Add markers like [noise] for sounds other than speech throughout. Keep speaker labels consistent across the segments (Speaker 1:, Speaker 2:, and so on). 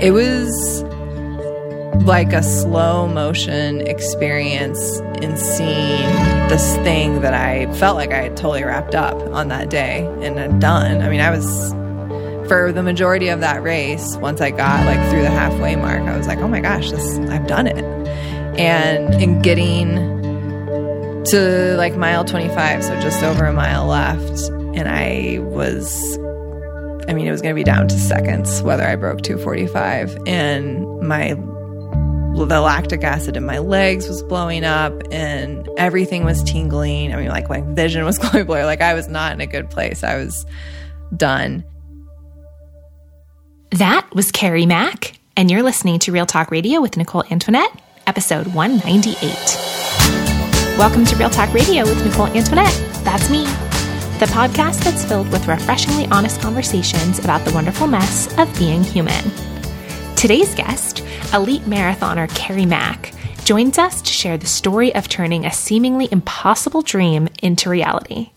Speaker 1: It was like a slow motion experience in seeing this thing that I felt like I had totally wrapped up on that day and done. I mean, I was for the majority of that race, once I got like through the halfway mark, I was like, oh my gosh, this I've done it. And in getting to like mile 25, so just over a mile left, and I was I mean, it was going to be down to seconds whether I broke 245 and my the lactic acid in my legs was blowing up and everything was tingling. I mean, like my vision was [laughs] going blurry. Like I was not in a good place. I was done.
Speaker 2: That was Carrie Mack, and you're listening to Real Talk Radio with Nicole Antoinette, episode 198. Welcome to Real Talk Radio with Nicole Antoinette. That's me, the podcast that's filled with refreshingly honest conversations about the wonderful mess of being human. Today's guest, elite marathoner Carrie Mack, joins us to share the story of turning a seemingly impossible dream into reality.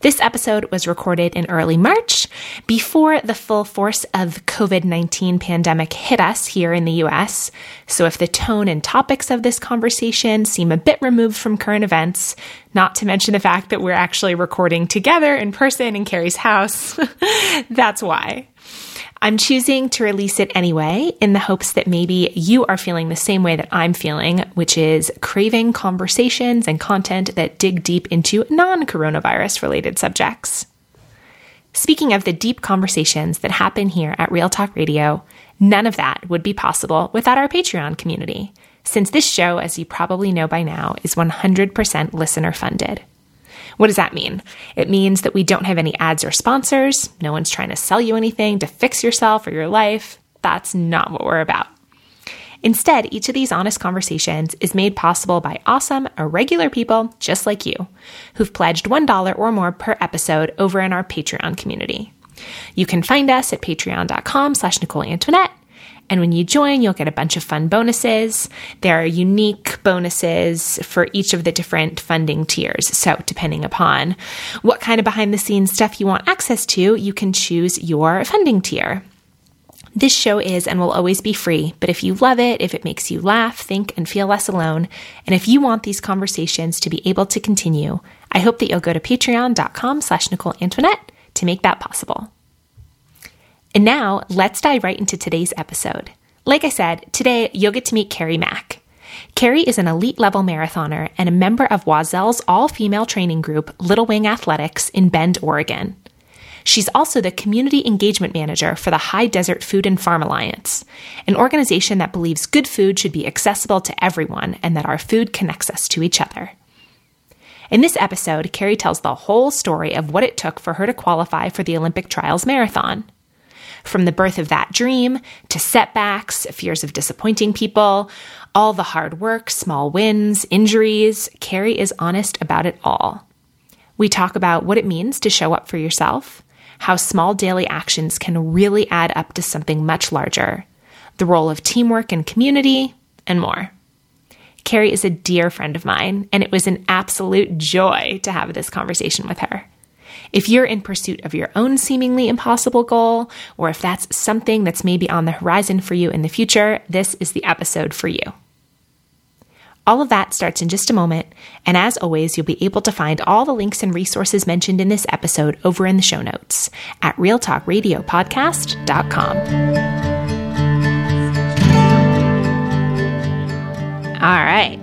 Speaker 2: This episode was recorded in early March before the full force of COVID-19 pandemic hit us here in the US. So if the tone and topics of this conversation seem a bit removed from current events, not to mention the fact that we're actually recording together in person in Carrie's house, [laughs] that's why. I'm choosing to release it anyway in the hopes that maybe you are feeling the same way that I'm feeling, which is craving conversations and content that dig deep into non coronavirus related subjects. Speaking of the deep conversations that happen here at Real Talk Radio, none of that would be possible without our Patreon community, since this show, as you probably know by now, is 100% listener funded. What does that mean? It means that we don't have any ads or sponsors. No one's trying to sell you anything to fix yourself or your life. That's not what we're about. Instead, each of these honest conversations is made possible by awesome, irregular people just like you, who've pledged $1 or more per episode over in our Patreon community. You can find us at patreon.com slash Nicole Antoinette and when you join, you'll get a bunch of fun bonuses. There are unique bonuses for each of the different funding tiers. So, depending upon what kind of behind the scenes stuff you want access to, you can choose your funding tier. This show is and will always be free, but if you love it, if it makes you laugh, think, and feel less alone, and if you want these conversations to be able to continue, I hope that you'll go to patreon.com slash Nicole Antoinette to make that possible. And now let's dive right into today's episode. Like I said, today you'll get to meet Carrie Mack. Carrie is an elite level marathoner and a member of Oiselle's all female training group, Little Wing Athletics, in Bend, Oregon. She's also the community engagement manager for the High Desert Food and Farm Alliance, an organization that believes good food should be accessible to everyone and that our food connects us to each other. In this episode, Carrie tells the whole story of what it took for her to qualify for the Olympic Trials Marathon. From the birth of that dream to setbacks, fears of disappointing people, all the hard work, small wins, injuries, Carrie is honest about it all. We talk about what it means to show up for yourself, how small daily actions can really add up to something much larger, the role of teamwork and community, and more. Carrie is a dear friend of mine, and it was an absolute joy to have this conversation with her. If you're in pursuit of your own seemingly impossible goal, or if that's something that's maybe on the horizon for you in the future, this is the episode for you. All of that starts in just a moment, and as always, you'll be able to find all the links and resources mentioned in this episode over in the show notes at realtalkradiopodcast.com. All right.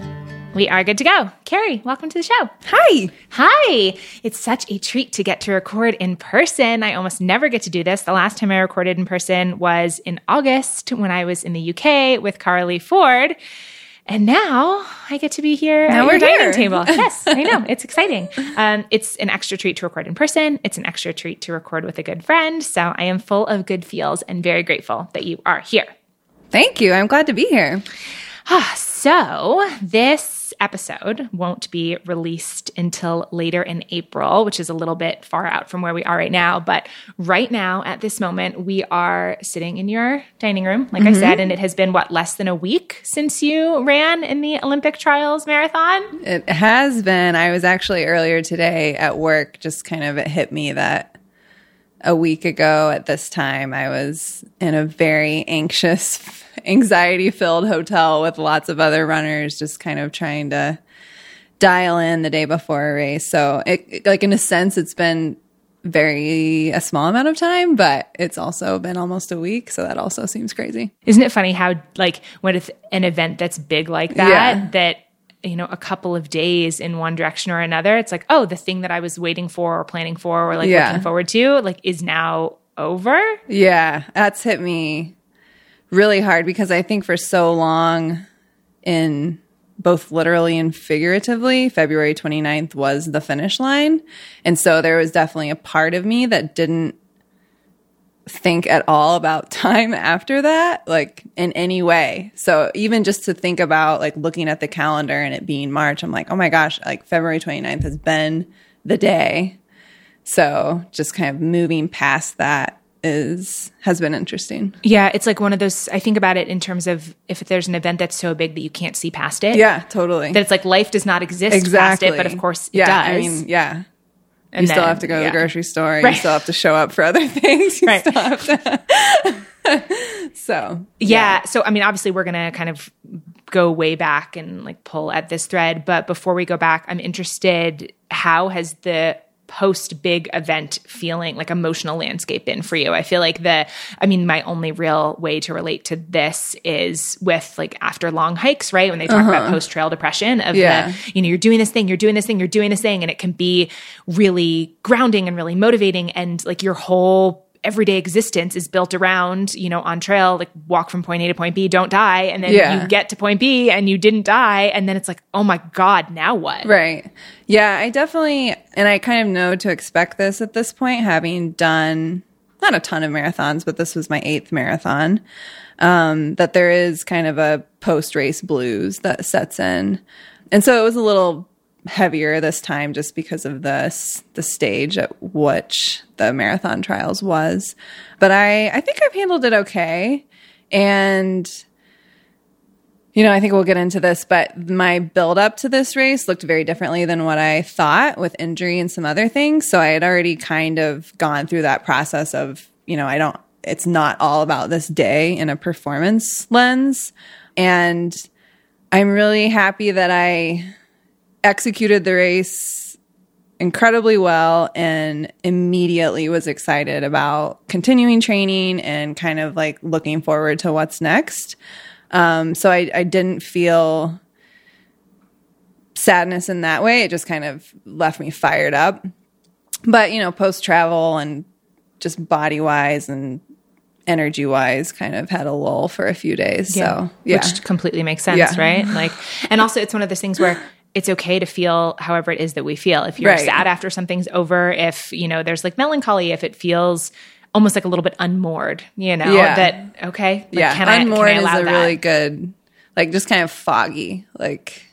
Speaker 2: We are good to go. Carrie, welcome to the show.
Speaker 1: Hi.
Speaker 2: Hi. It's such a treat to get to record in person. I almost never get to do this. The last time I recorded in person was in August when I was in the UK with Carly Ford. And now I get to be here
Speaker 1: now
Speaker 2: at
Speaker 1: we're
Speaker 2: your dining
Speaker 1: here.
Speaker 2: table. Yes, I know. [laughs] It's exciting. Um, it's an extra treat to record in person. It's an extra treat to record with a good friend. So I am full of good feels and very grateful that you are here.
Speaker 1: Thank you. I'm glad to be here.
Speaker 2: Ah, so this episode won't be released until later in April, which is a little bit far out from where we are right now. But right now, at this moment, we are sitting in your dining room, like I mm-hmm. said, and it has been what, less than a week since you ran in the Olympic Trials Marathon?
Speaker 1: It has been. I was actually earlier today at work, just kind of it hit me that a week ago at this time, I was in a very anxious, [laughs] anxiety filled hotel with lots of other runners, just kind of trying to dial in the day before a race. So, it, like, in a sense, it's been very a small amount of time, but it's also been almost a week. So, that also seems crazy.
Speaker 2: Isn't it funny how, like, when it's an event that's big like that,
Speaker 1: Yeah.
Speaker 2: that you know a couple of days in one direction or another it's like oh the thing that i was waiting for or planning for or like
Speaker 1: Yeah.
Speaker 2: looking forward to like is now over
Speaker 1: Yeah, that's hit me really hard because I think for so long, in both literally and figuratively, February 29th was the finish line. And so there was definitely a part of me that didn't think at all about [laughs] time after that, like in any way. So even just to think about like looking at the calendar and it being March, I'm like, oh my gosh, like February 29th has been the day. So just kind of moving past that is has been interesting.
Speaker 2: yeah it's like one of those i think about it in terms of if there's an event that's so big that you can't see past it
Speaker 1: Yeah, totally.
Speaker 2: that it's like life does not exist
Speaker 1: exactly.
Speaker 2: past it but of course it
Speaker 1: yeah,
Speaker 2: does
Speaker 1: I mean, yeah.
Speaker 2: And
Speaker 1: you still have to go to
Speaker 2: yeah.
Speaker 1: the grocery store. You still have to show up for other [laughs] things. You
Speaker 2: Right.
Speaker 1: to. [laughs] so
Speaker 2: yeah. So, I mean, obviously, we're going to kind of go way back and like pull at this thread. But before we go back, I'm interested how has the post big event feeling like emotional landscape been for you i feel like the i mean my only real way to relate to this is with like after long hikes right when they talk about post trail depression of
Speaker 1: Uh-huh. Yeah.
Speaker 2: the you know you're doing this thing you're doing this thing you're doing this thing and it can be really grounding and really motivating and like your whole everyday existence is built around you know on trail like walk from point a to point b don't die and then
Speaker 1: Yeah.
Speaker 2: you get to point b and you didn't die and then it's like oh my god now what
Speaker 1: Right. Yeah, I definitely, and I kind of know to expect this at this point, having done not a ton of marathons, but this was my eighth marathon. Um, that there is kind of a post race blues that sets in, and so it was a little heavier this time just because of the the stage at which the marathon trials was. But I I think I've handled it okay, and you know, I think we'll get into this, but my build up to this race looked very differently than what I thought with injury and some other things. So I had already kind of gone through that process of, you know, I don't, it's not all about this day in a performance lens. And I'm really happy that I executed the race incredibly well and immediately was excited about continuing training and kind of like looking forward to what's next. Um, so I, I didn't feel sadness in that way. It just kind of left me fired up. But, you know, post travel and just body wise and energy wise kind of had a lull for a few days. So, yeah.
Speaker 2: which completely makes sense
Speaker 1: Yeah.
Speaker 2: right like and also it's one of those things where it's okay to feel however it is that we feel if you're
Speaker 1: Right.
Speaker 2: sad after something's over if you know there's like melancholy if it feels almost like a little bit unmoored you know
Speaker 1: Yeah.
Speaker 2: that okay like,
Speaker 1: yeah.
Speaker 2: can I, can
Speaker 1: Unmoored
Speaker 2: I
Speaker 1: is a
Speaker 2: that?
Speaker 1: really good, like just kind of foggy. Like,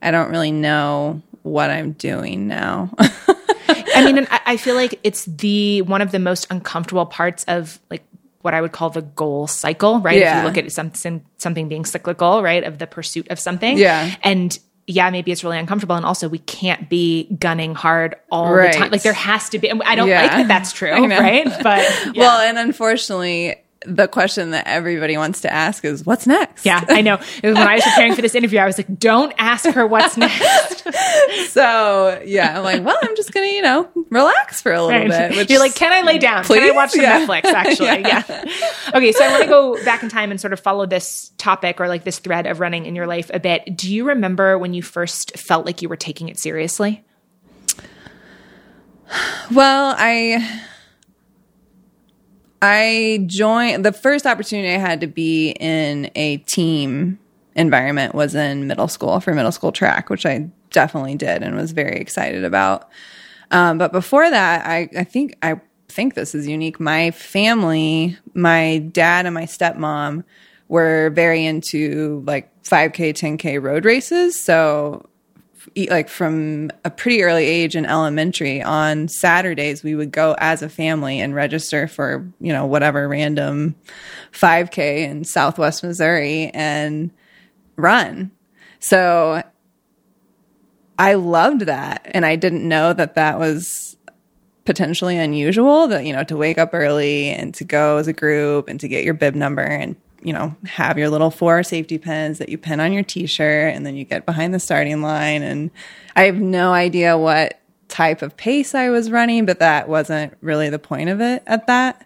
Speaker 1: I don't really know what I'm doing now.
Speaker 2: I mean, [laughs] and I, I feel like it's the one of the most uncomfortable parts of like what I would call the goal cycle, right? If you look at something something being cyclical, right, of the pursuit of something,
Speaker 1: Yeah.
Speaker 2: and yeah, maybe it's really uncomfortable, and also we can't be gunning hard all
Speaker 1: Right.
Speaker 2: the time. Like there has to be. I don't
Speaker 1: Yeah.
Speaker 2: like that that's true, [laughs] right? But yeah.
Speaker 1: Well, and unfortunately, the question that everybody wants to ask is, what's next?
Speaker 2: yeah, I know. When I was preparing for this interview, I was like, "Don't ask her what's next." [laughs]
Speaker 1: So, yeah, I'm like, well, I'm just going to, you know, relax for a little
Speaker 2: Right.
Speaker 1: bit.
Speaker 2: You're like, can I lay down? Can I watch some
Speaker 1: Yeah.
Speaker 2: Netflix? [laughs] Actually, yeah. Okay, so I want to go back in time and sort of follow this topic or like this thread of running in your life a bit. Do you remember when you first felt like you were taking it seriously?
Speaker 1: Well, I I joined the first opportunity I had to be in a team environment was in middle school for middle school track, which I definitely did and was very excited about. Um, but before that, I, I think I think this is unique. My family, my dad and my stepmom were very into like 5K, 10K road races. So like from a pretty early age in elementary on Saturdays we would go as a family and register for you know whatever random 5k in southwest Missouri and run. So I loved that and I didn't know that that was potentially unusual that, you know, to wake up early and to go as a group and to get your bib number and, you know, have your little four safety pins that you pin on your t shirt and then you get behind the starting line. And I have no idea what type of pace I was running, but that wasn't really the point of it at that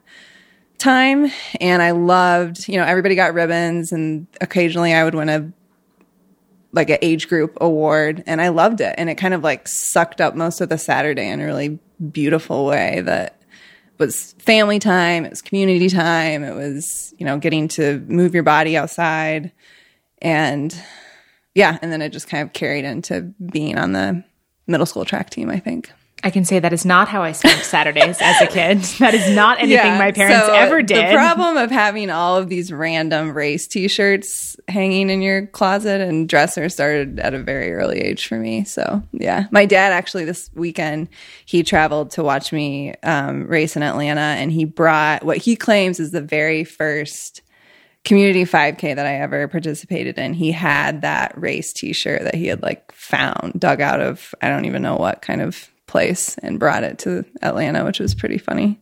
Speaker 1: time. And I loved, you know, everybody got ribbons and occasionally I would win a like an age group award and I loved it. And it kind of like sucked up most of the Saturday in a really beautiful way that was family time, it was community time, it was, you know, getting to move your body outside. And yeah, and then it just kind of carried into being on the middle school track team, I think.
Speaker 2: I can say that is not how I spent [laughs] Saturdays as a kid. That is not anything yeah, my parents so ever did.
Speaker 1: The problem of having all of these random race t-shirts hanging in your closet and dresser started at a very early age for me. So yeah, my dad actually this weekend he traveled to watch me um, race in Atlanta, and he brought what he claims is the very first community 5k that i ever participated in he had that race t-shirt that he had like found dug out of i don't even know what kind of place and brought it to Atlanta, which was pretty funny.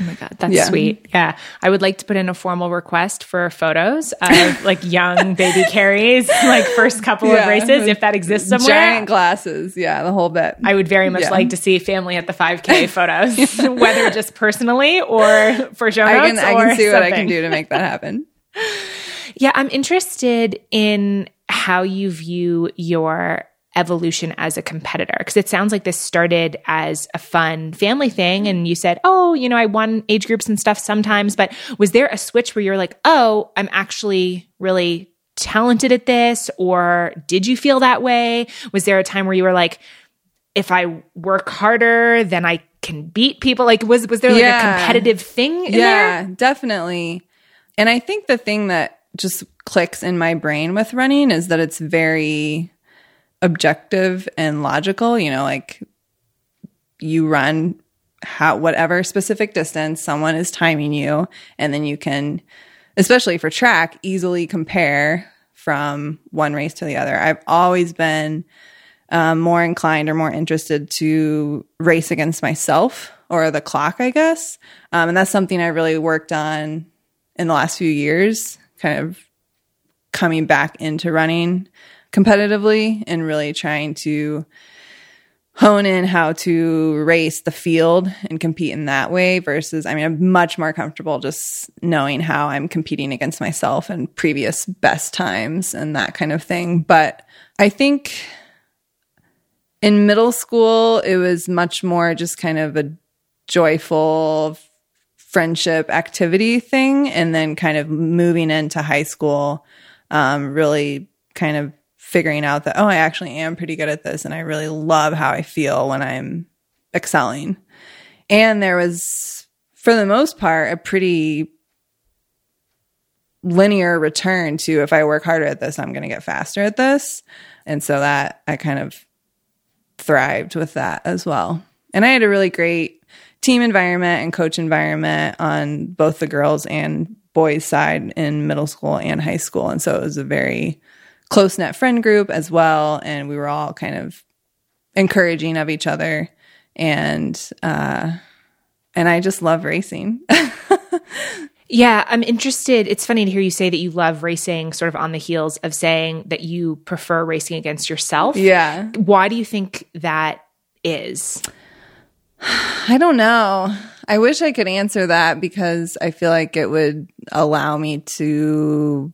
Speaker 2: Oh my god, that's yeah. sweet. Yeah, I would like to put in a formal request for photos of [laughs] like young baby Carrie's like first couple yeah, of races, if that exists somewhere.
Speaker 1: Giant glasses, yeah, the whole bit.
Speaker 2: I would very much yeah. like to see family at the 5K [laughs] photos, [laughs] whether just personally or for show notes.
Speaker 1: I can, I can see something. what I can do to make that happen.
Speaker 2: yeah, I'm interested in how you view your evolution as a competitor? Because it sounds like this started as a fun family thing. And you said, oh, you know, I won age groups and stuff sometimes. But was there a switch where you're like, oh, I'm actually really talented at this? Or did you feel that way? Was there a time where you were like, if I work harder, then I can beat people? Like, was, was there like yeah. a competitive thing yeah,
Speaker 1: there? definitely. And I think the thing that just clicks in my brain with running is that it's very objective and logical, you know, like you run how whatever specific distance someone is timing you and then you can especially for track easily compare from one race to the other. I've always been um, more inclined or more interested to race against myself or the clock, I guess. Um, and that's something I really worked on in the last few years, kind of coming back into running competitively and really trying to hone in how to race the field and compete in that way versus I mean I'm much more comfortable just knowing how I'm competing against myself and previous best times and that kind of thing. But I think in middle school it was much more just kind of a joyful friendship activity thing and then kind of moving into high school um, really kind of figuring out that, oh, I actually am pretty good at this and I really love how I feel when I'm excelling. And there was, for the most part, a pretty linear return to if I work harder at this, I'm going to get faster at this. And so that I kind of thrived with that as well. And I had a really great team environment and coach environment on both the girls and boys side in middle school and high school. And so it was a very close knit friend group as well, and we were all kind of encouraging of each other, and uh, and I just love racing. [laughs]
Speaker 2: yeah, I'm interested. It's funny to hear you say that you love racing, sort of on the heels of saying that you prefer racing against yourself.
Speaker 1: Yeah,
Speaker 2: why do you think that is? [sighs]
Speaker 1: I don't know. I wish I could answer that because I feel like it would allow me to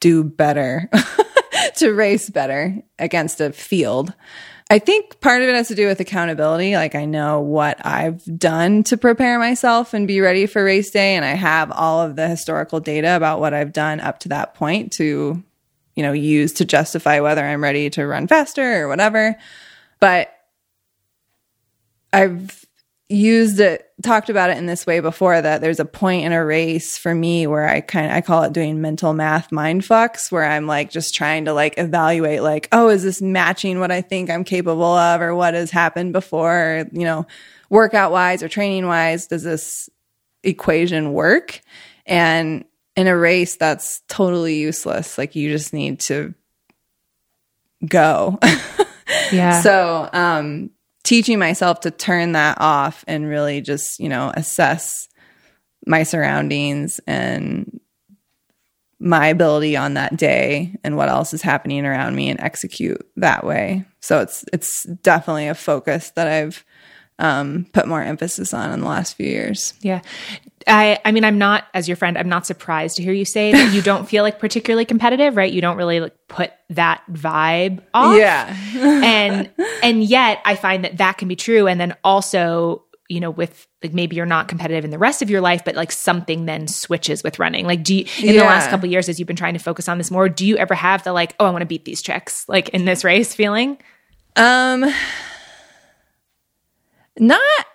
Speaker 1: do better. [laughs] to race better against a field. I think part of it has to do with accountability. Like I know what I've done to prepare myself and be ready for race day. And I have all of the historical data about what I've done up to that point to, you know, use to justify whether I'm ready to run faster or whatever. But I've used it talked about it in this way before that there's a point in a race for me where I kind of I call it doing mental math mind fucks where I'm like just trying to like evaluate like oh is this matching what I think I'm capable of or what has happened before you know workout wise or training wise does this equation work? And in a race that's totally useless. Like you just need to go. [laughs]
Speaker 2: Yeah.
Speaker 1: So um teaching myself to turn that off and really just, you know, assess my surroundings and my ability on that day and what else is happening around me and execute that way. So it's it's definitely a focus that I've um, put more emphasis on in the last few years.
Speaker 2: Yeah. I, I mean, I'm not, as your friend, I'm not surprised to hear you say that you don't feel like particularly competitive, right? You don't really like put that vibe off.
Speaker 1: Yeah. [laughs]
Speaker 2: and, and yet I find that that can be true. And then also, you know, with like maybe you're not competitive in the rest of your life, but like something then switches with running. Like, do you, in the last couple of years, as you've been trying to focus on this more, do you ever have the like, oh, I want to beat these chicks, like in this race feeling?
Speaker 1: Um, not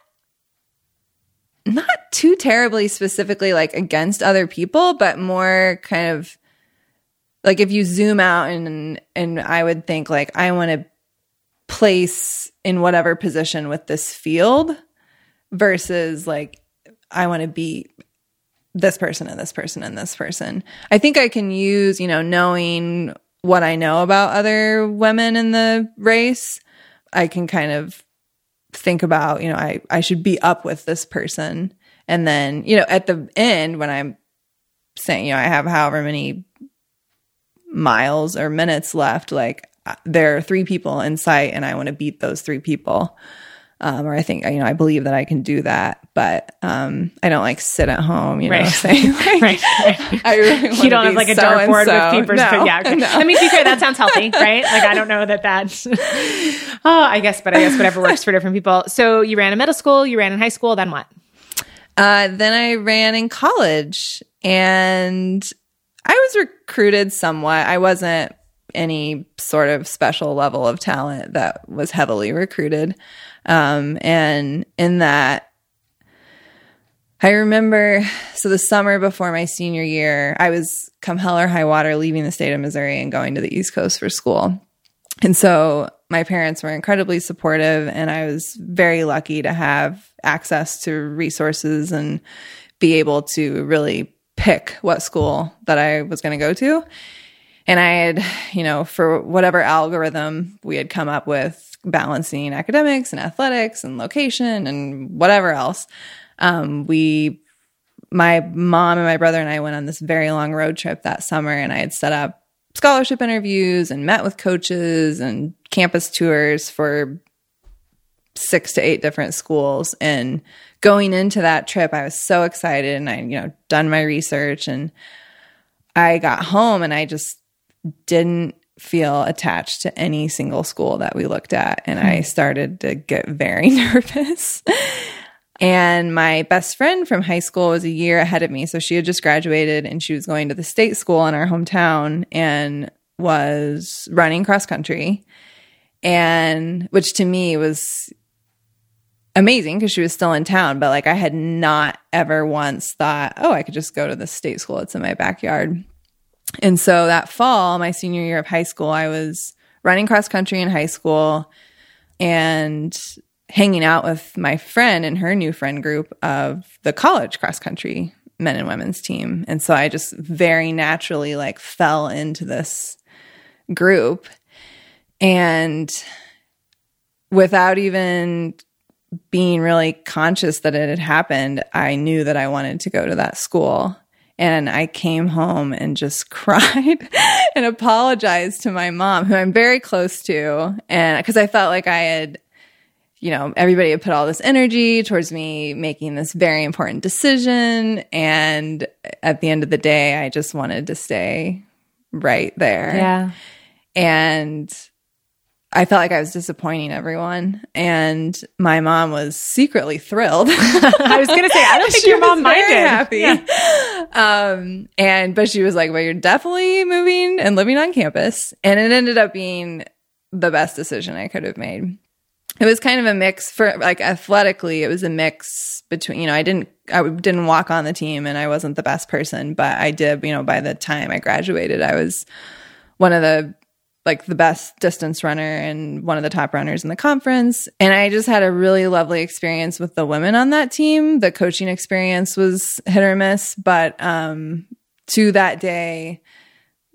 Speaker 1: not too terribly specifically like against other people, but more kind of like if you zoom out and and I would think like I want to place in whatever position with this field versus like I want to be this person and this person and this person. I think I can use, you know, knowing what I know about other women in the race, I can kind of think about, you know, I, I should be up with this person. And then, you know, at the end, when I'm saying, you know, I have however many miles or minutes left, like uh, there are three people in sight and I want to beat those three people. Um, or I think, you know, I believe that I can do that, but um, I don't like sit at home, you know,
Speaker 2: Right.
Speaker 1: saying, [laughs] like,
Speaker 2: Right, right.
Speaker 1: I really
Speaker 2: you don't have like a dartboard
Speaker 1: so-and-so.
Speaker 2: with papers.
Speaker 1: No,
Speaker 2: yeah,
Speaker 1: no.
Speaker 2: I mean, to be fair, that sounds healthy, [laughs] right? Like, I don't know that that's. [laughs] oh, I guess, but I guess whatever works for different people. So you ran in middle school, you ran in high school, then what?
Speaker 1: Uh, then I ran in college and I was recruited somewhat. I wasn't any sort of special level of talent that was heavily recruited. Um, and in that, I remember, so the summer before my senior year, I was come hell or high water leaving the state of Missouri and going to the East Coast for school. And so my parents were incredibly supportive, and I was very lucky to have access to resources and be able to really pick what school that I was going to go to. And I had, you know, for whatever algorithm we had come up with, balancing academics and athletics and location and whatever else, um, we my mom and my brother and I went on this very long road trip that summer, and I had set up scholarship interviews and met with coaches and campus tours for six to eight different schools. And going into that trip, I was so excited, and I, you know, done my research, and I got home, and I just didn't feel attached to any single school that we looked at, and I hmm. started to get very [laughs] nervous. And my best friend from high school was a year ahead of me. So she had just graduated and she was going to the state school in our hometown and was running cross country. And which to me was amazing because she was still in town. But like I had not ever once thought, oh, I could just go to the state school. It's in my backyard. And so that fall, my senior year of high school, I was running cross country in high school and hanging out with my friend and her new friend group of the college cross country men and women's team. And so I just very naturally like fell into this group and without even being really conscious that it had happened, I knew that I wanted to go to that school. And I came home and just [laughs] cried and apologized to my mom, who I'm very close to. And because I felt like I had, you know, everybody had put all this energy towards me making this very important decision. And at the end of the day, I just wanted to stay right there.
Speaker 2: Yeah.
Speaker 1: And I felt like I was disappointing everyone. And my mom was secretly thrilled. [laughs]
Speaker 2: I was going to say, I don't [laughs] think your mom minded.
Speaker 1: happy.
Speaker 2: Yeah.
Speaker 1: Um, and but she was like, "Well, you're definitely moving and living on campus," and it ended up being the best decision I could have made. It was kind of a mix for like athletically. It was a mix between you know I didn't I didn't walk on the team and I wasn't the best person, but I did you know by the time I graduated I was one of the like the best distance runner and one of the top runners in the conference. And I just had a really lovely experience with the women on that team. The coaching experience was hit or miss, but um, to that day,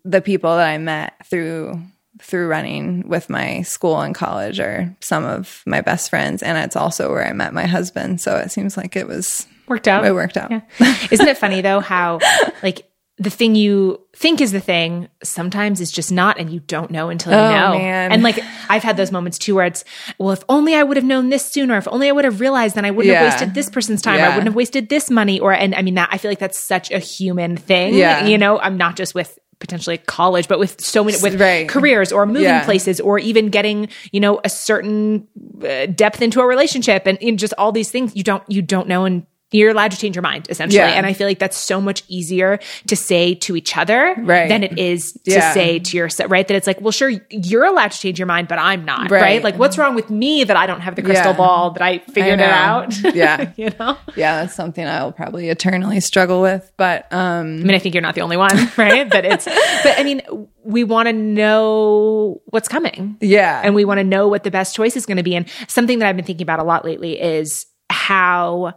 Speaker 1: the people that I met through through running with my school and college are some of my best friends. And it's also where I met my husband. So it seems like it was
Speaker 2: worked out.
Speaker 1: It worked out.
Speaker 2: Yeah. Isn't it funny though how like the thing you think is the thing sometimes is just not and you don't know until you
Speaker 1: Oh,
Speaker 2: know.
Speaker 1: man.
Speaker 2: And like I've had those moments too where it's well if only I would have known this sooner if only I would have realized then I wouldn't
Speaker 1: Yeah.
Speaker 2: have wasted this person's time or I wouldn't have wasted this money or and I mean that I feel like that's such a human thing.
Speaker 1: Yeah.
Speaker 2: You know, I'm not just with potentially college but with so many with
Speaker 1: Right.
Speaker 2: careers or moving
Speaker 1: Yeah.
Speaker 2: places or even getting you know a certain uh, depth into a relationship and in just all these things you don't you don't know and you're allowed to change your mind essentially
Speaker 1: Yeah.
Speaker 2: and i feel like that's so much easier to say to each other
Speaker 1: Right.
Speaker 2: than it is to
Speaker 1: Yeah.
Speaker 2: say to yourself right that it's like well sure you're allowed to change your mind but i'm not right,
Speaker 1: Right.
Speaker 2: like what's wrong with me that i don't have the crystal
Speaker 1: Yeah.
Speaker 2: ball that i figured it out [laughs]
Speaker 1: Yeah.
Speaker 2: you know
Speaker 1: Yeah, that's something I'll probably eternally struggle with. But um
Speaker 2: I mean, I think you're not the only one, [laughs] right? but it's, but I mean, we want to know what's coming.
Speaker 1: yeah.
Speaker 2: and we want to know what the best choice is going to be. And something that I've been thinking about a lot lately is how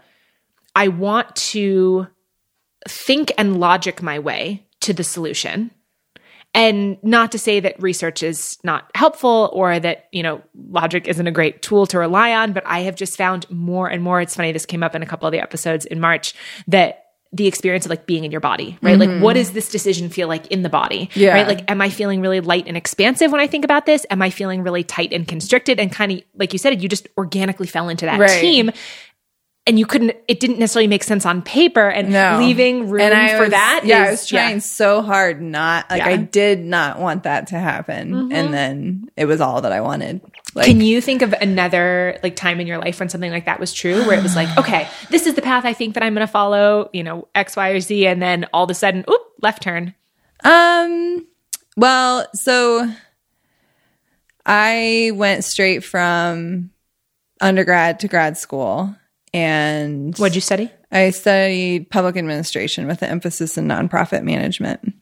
Speaker 2: I want to think and logic my way to the solution. And not to say that research is not helpful or that, you know, logic isn't a great tool to rely on, but I have just found more and more. It's funny, this came up in a couple of the episodes in March that the experience of like being in your body, right? Like, mm-hmm. what does this decision feel like in the body?
Speaker 1: Yeah.
Speaker 2: Right? Like, am I feeling really light and expansive when I think about this? Am I feeling really tight and constricted? And kind of, like you said, you just organically fell into that
Speaker 1: Right.
Speaker 2: team. And you couldn't, it didn't necessarily make sense on paper and
Speaker 1: No.
Speaker 2: leaving room
Speaker 1: I
Speaker 2: for
Speaker 1: was,
Speaker 2: that.
Speaker 1: Yeah, I was trying so hard not like I
Speaker 2: Yeah. Mm-hmm.
Speaker 1: did not want that to happen. And then it was all that I wanted. Like
Speaker 2: Can you think of another like time in your life when something like that was true, where it was like, [sighs] okay, this is the path I think that I'm going to follow, you know, X, Y, or Z, and then all of a sudden, oop, left turn.
Speaker 1: Um, well, so I went straight from undergrad to grad school and
Speaker 2: What'd you study?
Speaker 1: I studied public administration with an emphasis in nonprofit management.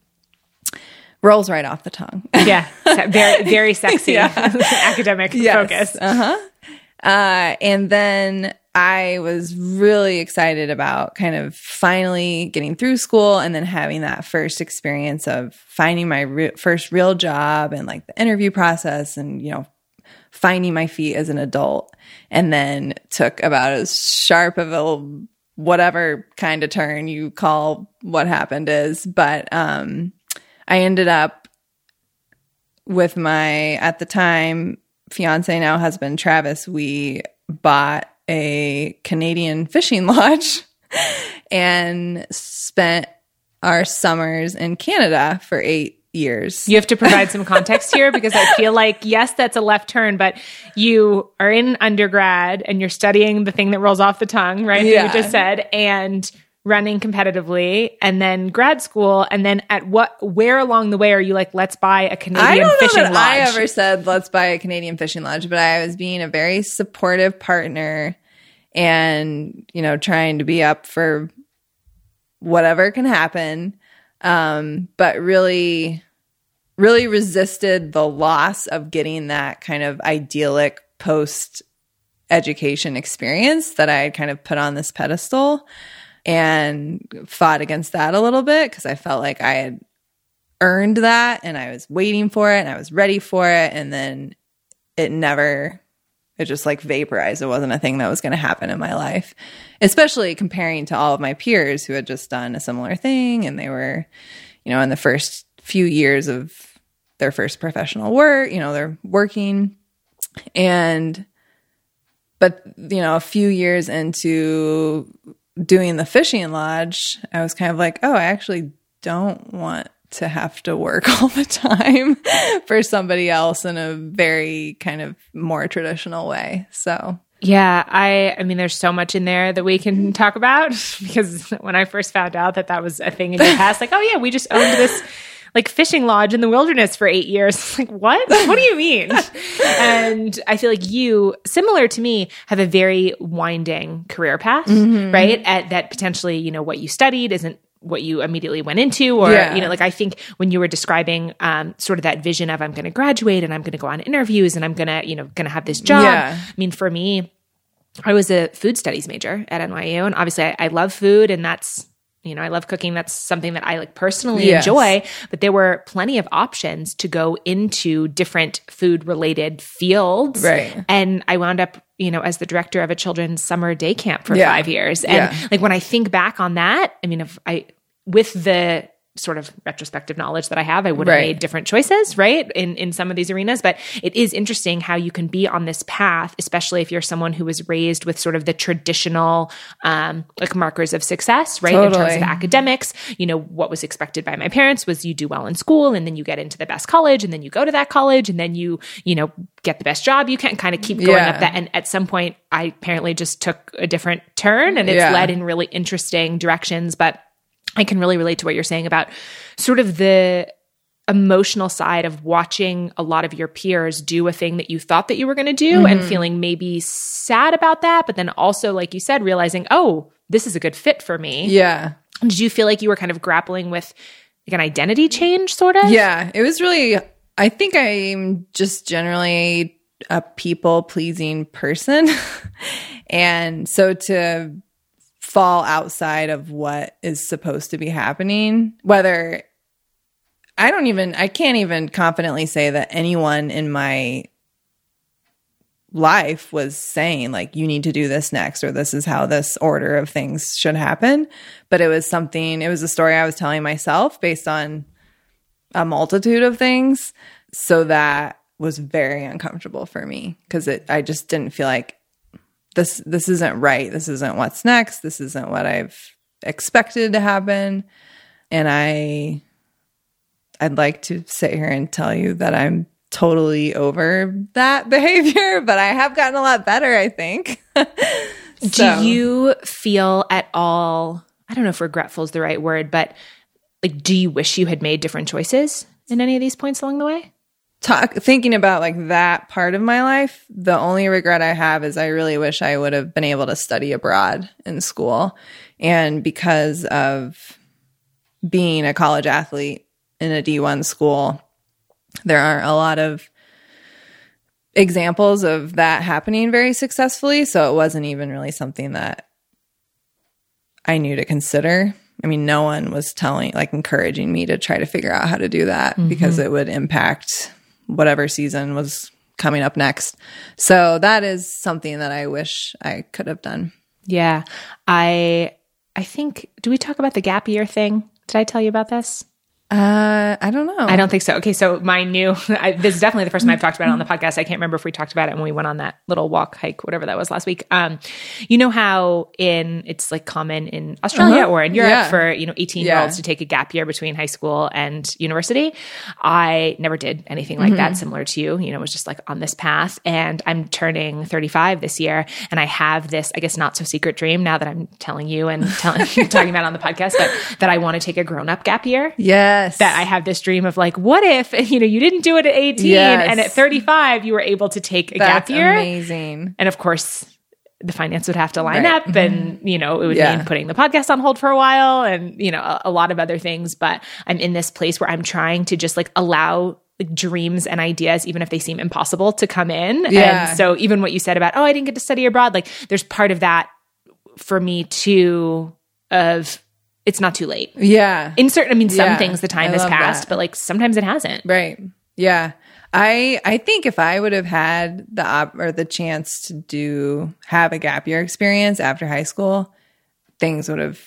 Speaker 1: Rolls right off the tongue.
Speaker 2: Yeah, [laughs] very very sexy
Speaker 1: Yeah. [laughs]
Speaker 2: academic focus.
Speaker 1: Uh-huh. Uh, and then I was really excited about kind of finally getting through school and then having that first experience of finding my re- first real job and like the interview process and, you know, finding my feet as an adult. And then took about as sharp of a whatever kind of turn you call what happened is. But um, I ended up with my at the time fiance now husband Travis we bought a Canadian fishing [laughs] lodge and spent our summers in Canada for 8 years.
Speaker 2: You have to provide some context here because I feel like yes, that's a left turn, but you are in undergrad and you're studying the thing that rolls off the tongue, right? That you just said, and running competitively, and then grad school, and then at what where along the way are you like, let's buy a Canadian
Speaker 1: I don't know
Speaker 2: fishing
Speaker 1: that
Speaker 2: lodge?
Speaker 1: I ever said let's buy a Canadian fishing lodge, but I was being a very supportive partner and, you know, trying to be up for whatever can happen. Um, but really, really resisted the loss of getting that kind of idyllic post education experience that I had kind of put on this pedestal and fought against that a little bit because I felt like I had earned that and I was waiting for it and I was ready for it. And then it never, it just like vaporized. It wasn't a thing that was going to happen in my life, especially comparing to all of my peers who had just done a similar thing and they were, you know, in the first few years of their first professional work, you know, they're working and, but, you know, a few years into doing the fishing lodge, I was kind of like, oh, I actually don't want to have to work [laughs] all the time for somebody else in a very kind of more traditional way. So,
Speaker 2: Yeah, I I mean there's so much in there that we can talk about [laughs] because when I first found out that that was a thing in your [laughs] past like oh yeah, we just owned this like fishing lodge in the wilderness for 8 years. [laughs] Like what? What do you mean? [laughs] and I feel like you similar to me have a very winding career path, right? At that potentially, you know, what you studied isn't what you immediately went into or
Speaker 1: Yeah.
Speaker 2: you know like i think when you were describing um, sort of that vision of i'm going to graduate and i'm going to go on interviews and i'm going to you know going to have this job
Speaker 1: Yeah.
Speaker 2: I mean, for me, I was a food studies major at NYU, and obviously, I, I love food, and that's you know, I love cooking. That's something that I like personally
Speaker 1: Yes.
Speaker 2: enjoy. But there were plenty of options to go into different food related fields.
Speaker 1: Right.
Speaker 2: And I wound up, you know, as the director of a children's summer day camp for
Speaker 1: Yeah.
Speaker 2: five years. And
Speaker 1: Yeah.
Speaker 2: like when I think back on that, I mean, if I, with the sort of retrospective knowledge that I have, I would have
Speaker 1: Right.
Speaker 2: made different choices, right? In in some of these arenas. But it is interesting how you can be on this path, especially if you're someone who was raised with sort of the traditional um like markers of success, right? In terms of academics. You know, what was expected by my parents was you do well in school and then you get into the best college and then you go to that college and then you, you know, get the best job you can kind of keep going
Speaker 1: Yeah.
Speaker 2: up that and at some point I apparently just took a different turn and it's
Speaker 1: Yeah.
Speaker 2: led in really interesting directions, but I can really relate to what you're saying about sort of the emotional side of watching a lot of your peers do a thing that you thought that you were going to do and
Speaker 1: Mm-hmm.
Speaker 2: feeling maybe sad about that, but then also, like you said, realizing, oh, this is a good fit for me.
Speaker 1: Yeah.
Speaker 2: Did you feel like you were kind of grappling with like an identity change, sort of?
Speaker 1: Yeah. It was really, I think I'm just generally a people pleasing person. [laughs] and so to fall outside of what is supposed to be happening, whether I don't even, I can't even confidently say that anyone in my life was saying like you need to do this next or this is how this order of things should happen. But it was something it was a story i was telling myself based on a multitude of things. So that was very uncomfortable for me because it i just didn't feel like this this isn't right. This isn't what's next. This isn't what i've expected to happen. And i i'd like to sit here and tell you that i'm totally over that [laughs] behavior but i have gotten a lot better i think. [laughs] So-
Speaker 2: Do you feel at all, I don't know if regretful is the right word, but like, do you wish you had made different choices in any of these points along the way?
Speaker 1: Talk thinking about like that part of my life the only regret i have is i really wish i would have been able to study abroad in school. And because of being a college athlete in a d1 school there aren't a lot of examples of that happening very successfully. So it wasn't even really something that i knew to consider. I mean no one was telling like encouraging me to try to figure out how to do that because mm-hmm. it would impact whatever season was coming up next so that is something that i wish i could have done
Speaker 2: Yeah. I, I think, do we talk about the gap year thing? Did I tell you about this?
Speaker 1: Uh i don't know
Speaker 2: I don't think so. Okay, so my new [laughs] I, this is definitely the first time I've talked about it on the podcast. I can't remember if we talked about it when we went on that little walk hike, whatever that was last week. Um, you know how in it's like common in Australia
Speaker 1: Uh-huh.
Speaker 2: or in Europe
Speaker 1: Yeah.
Speaker 2: for you know eighteen year olds
Speaker 1: Yeah.
Speaker 2: to take a gap year between high school and university. I never did anything like
Speaker 1: Mm-hmm.
Speaker 2: that, similar to you. You know, it was just like on this path, and I'm turning thirty five this year, and I have this I guess not so secret dream now that I'm telling you and telling [laughs] talking about it on the podcast, but that I want to take a grown up gap year
Speaker 1: yes
Speaker 2: that I have this dream of like, what if [laughs] you know you didn't do it at 18
Speaker 1: Yes.
Speaker 2: and at 35 you were able to take a
Speaker 1: that's
Speaker 2: gap year,
Speaker 1: amazing
Speaker 2: and of course the finance would have to line
Speaker 1: Right. Mm-hmm.
Speaker 2: up, and you know it would
Speaker 1: Yeah.
Speaker 2: mean putting the podcast on hold for a while, and you know a, a lot of other things. But I'm in this place where I'm trying to just like allow. Like dreams and ideas, even if they seem impossible to come in.
Speaker 1: Yeah.
Speaker 2: And so, even what you said about, oh, I didn't get to study abroad, like there's part of that for me too, of it's not too late
Speaker 1: yeah
Speaker 2: in certain i mean some
Speaker 1: Yeah,
Speaker 2: things the time
Speaker 1: I
Speaker 2: has passed
Speaker 1: that.
Speaker 2: but like sometimes it hasn't
Speaker 1: Right. Yeah. I I think if I would have had the op- or the chance to do have a gap year experience after high school, things would have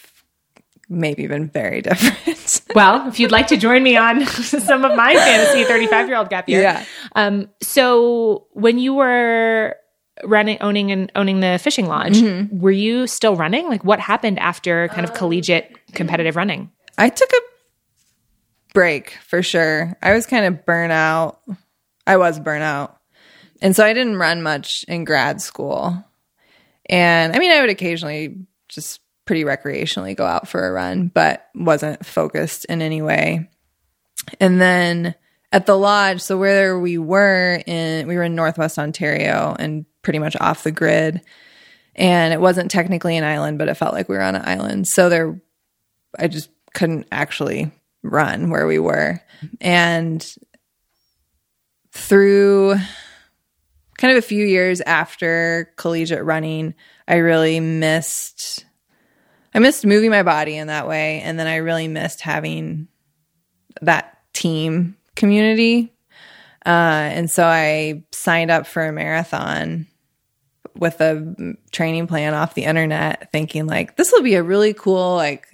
Speaker 1: maybe been very [laughs] different.
Speaker 2: well if you'd like to join me on [laughs] some of my fantasy 35 year old gap year
Speaker 1: Yeah.
Speaker 2: um so when you were running owning and owning the fishing lodge
Speaker 1: Mm-hmm.
Speaker 2: were you still running like what happened after kind of collegiate competitive running
Speaker 1: I took a break for sure. I was kind of burnt out. I was burnt out. And so I didn't run much in grad school. And I mean, I would occasionally just pretty recreationally go out for a run, but wasn't focused in any way. And then at the lodge, so where we were in, we were in Northwest Ontario and pretty much off the grid. And it wasn't technically an island, but it felt like we were on an island. So there, I just couldn't actually run where we were. And through kind of a few years after collegiate running, I really missed I missed moving my body in that way. And then I really missed having that team community. Uh, and so I signed up for a marathon with a training plan off the internet, thinking like this will be a really cool like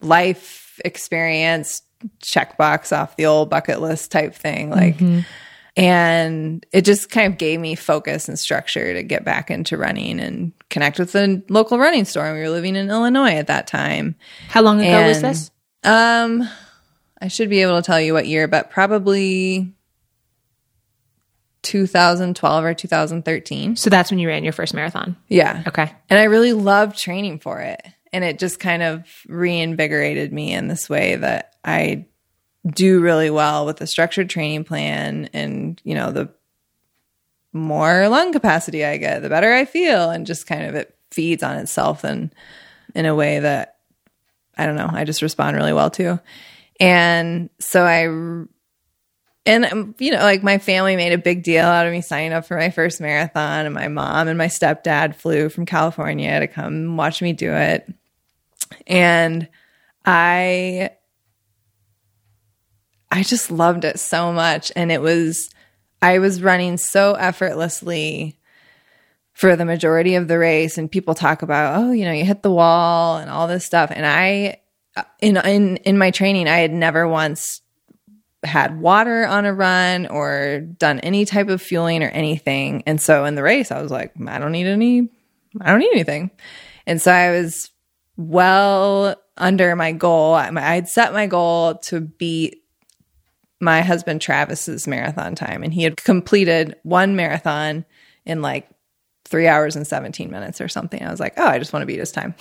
Speaker 1: life experience checkbox off the old bucket list type thing. Like, mm-hmm. and it just kind of gave me focus and structure to get back into running and connect with the local running store. We were living in Illinois at that time.
Speaker 2: How long ago and, was this?
Speaker 1: Um, I should be able to tell you what year, but probably 2012 or 2013.
Speaker 2: So that's when you ran your first marathon.
Speaker 1: Yeah.
Speaker 2: Okay.
Speaker 1: And I really loved training for it. And it just kind of reinvigorated me in this way that I do really well with the structured training plan and, you know, the more lung capacity I get, the better I feel. And just kind of it feeds on itself and in a way that I don't know, I just respond really well to. And so I, and um, you know, like my family made a big deal out of me signing up for my first marathon, and my mom and my stepdad flew from California to come watch me do it. And I, I just loved it so much. And it was, I was running so effortlessly for the majority of the race. And people talk about, oh, you know, you hit the wall and all this stuff. And I, in in in my training, I had never once had water on a run or done any type of fueling or anything. And so in the race, I was like, I don't need any, I don't need anything. And so I was well under my goal. I had set my goal to beat my husband Travis's marathon time, and he had completed one marathon in like three hours and 17 minutes or something. I was like, oh, I just want to beat his time.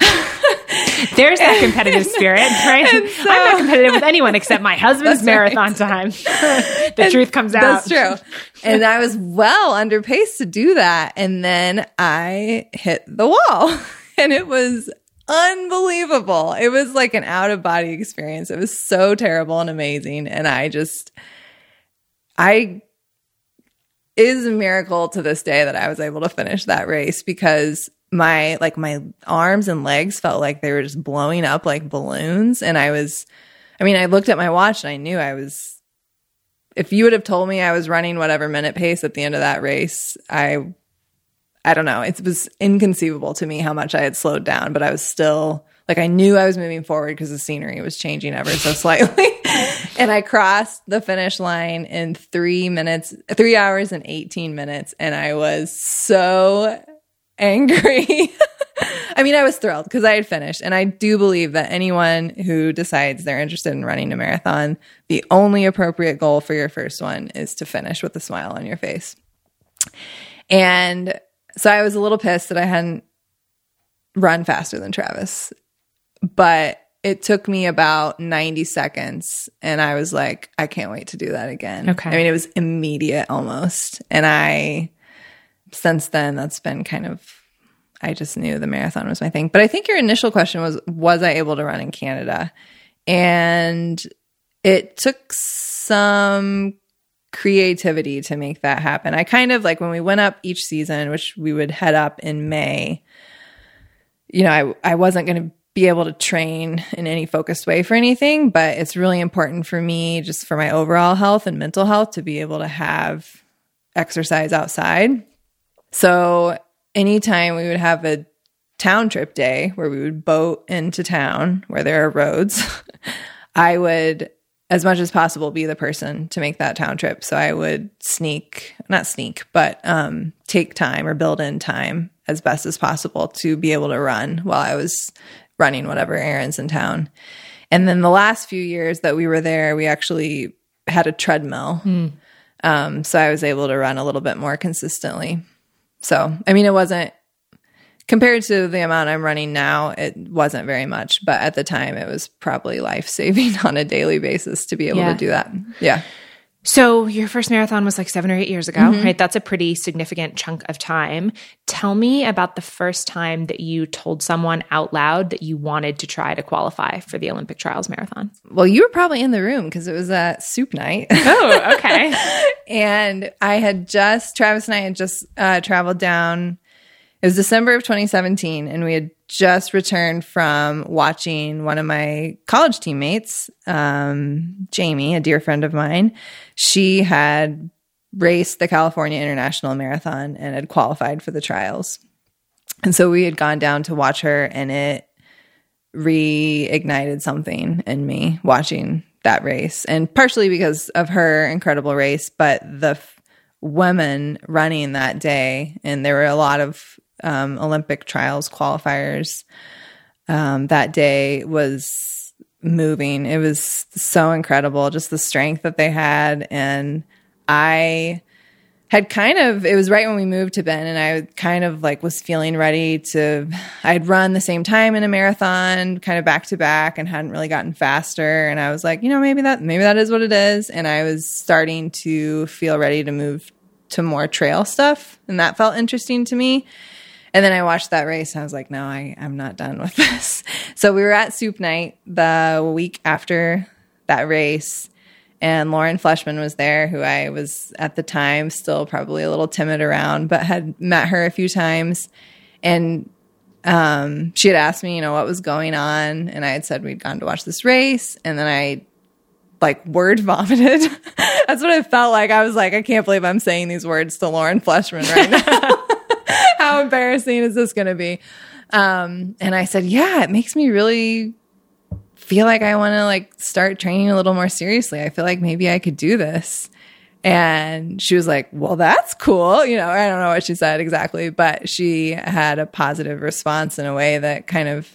Speaker 1: [laughs] [laughs]
Speaker 2: There's that competitive spirit, right? So, I'm not competitive with anyone except my husband's marathon right. time. [laughs] the and truth comes
Speaker 1: out. That's true. And I was well under pace to do that. And then I hit the wall [laughs] and it was unbelievable. It was like an out of body experience. It was so terrible and amazing. And I just, I, is a miracle to this day that I was able to finish that race because my like my arms and legs felt like they were just blowing up like balloons. And I was I mean I looked at my watch and I knew I was if you would have told me I was running whatever minute pace at the end of that race I I don't know. It was inconceivable to me how much I had slowed down but I was still like I knew I was moving forward because the scenery was changing ever so [laughs] slightly. And I crossed the finish line in 3 minutes 3 hours and 18 minutes. And I was so angry. [laughs] I mean, I was thrilled because I had finished. And I do believe that anyone who decides they're interested in running a marathon, the only appropriate goal for your first one is to finish with a smile on your face. And so I was a little pissed that I hadn't run faster than Travis. But it took me about 90 seconds and I was like, I can't wait to do that again.
Speaker 2: Okay.
Speaker 1: I mean, it was immediate almost. And I since then, that's been kind of, I just knew the marathon was my thing. But I think your initial question was, was I able to run in Canada? And it took some creativity to make that happen. I kind of like when we went up each season, which we would head up in May, you know, I, I wasn't going to be able to train in any focused way for anything, but it's really important for me just for my overall health and mental health to be able to have exercise outside. So anytime we would have a town trip day where we would boat into town where there are roads, [laughs] I would, as much as possible, be the person to make that town trip. So I would sneak, not sneak, but um, take time or build in time as best as possible to be able to run while I was running whatever errands in town. And then the last few years that we were there, we actually had a treadmill. Mm. Um, so I was able to run a little bit more consistently. So, I mean, it wasn't compared to the amount I'm running now, it wasn't very much, but at the time it was probably life saving [laughs] on a daily basis to be able yeah. to do that. Yeah.
Speaker 2: So your first marathon was like seven or eight years ago, mm-hmm. right? That's a pretty significant chunk of time. Tell me about the first time that you told someone out loud that you wanted to try to qualify for the Olympic Trials Marathon.
Speaker 1: Well, you were probably in the room because it was a soup night.
Speaker 2: Oh, [laughs] okay.
Speaker 1: and I had just, Travis and I had just uh, traveled down It was December of 2017, and we had just returned from watching one of my college teammates, um, Jamie, a dear friend of mine. She had raced the California International Marathon and had qualified for the trials. And so we had gone down to watch her, and it reignited something in me watching that race. And partially because of her incredible race, but the f- women running that day, and there were a lot of um, Olympic trials qualifiers um, that day was moving. It was so incredible, just the strength that they had. And I had kind of, it was right when we moved to Bend, and I kind of like was feeling ready to, I'd run the same time in a marathon, kind of back to back, and hadn't really gotten faster. And I was like, you know, maybe that, maybe that is what it is. And I was starting to feel ready to move to more trail stuff. And that felt interesting to me. And then I watched that race. And I was like, no, I, I'm not done with [laughs] this. So we were at Soup Night the week after that race. And Lauren Fleshman was there, who I was at the time still probably a little timid around, but had met her a few times. And um, she had asked me, you know, what was going on. And I had said we'd gone to watch this race. And then I like word [laughs] vomited. That's what it felt like. I was like, I can't believe I'm saying these words to Lauren Fleshman right [laughs] now. How embarrassing is this going to be? Um, and I said, yeah, it makes me really feel like I want to like start training a little more seriously. I feel like maybe I could do this. And she was like, well, that's cool. You know, I don't know what she said exactly, but she had a positive response in a way that kind of,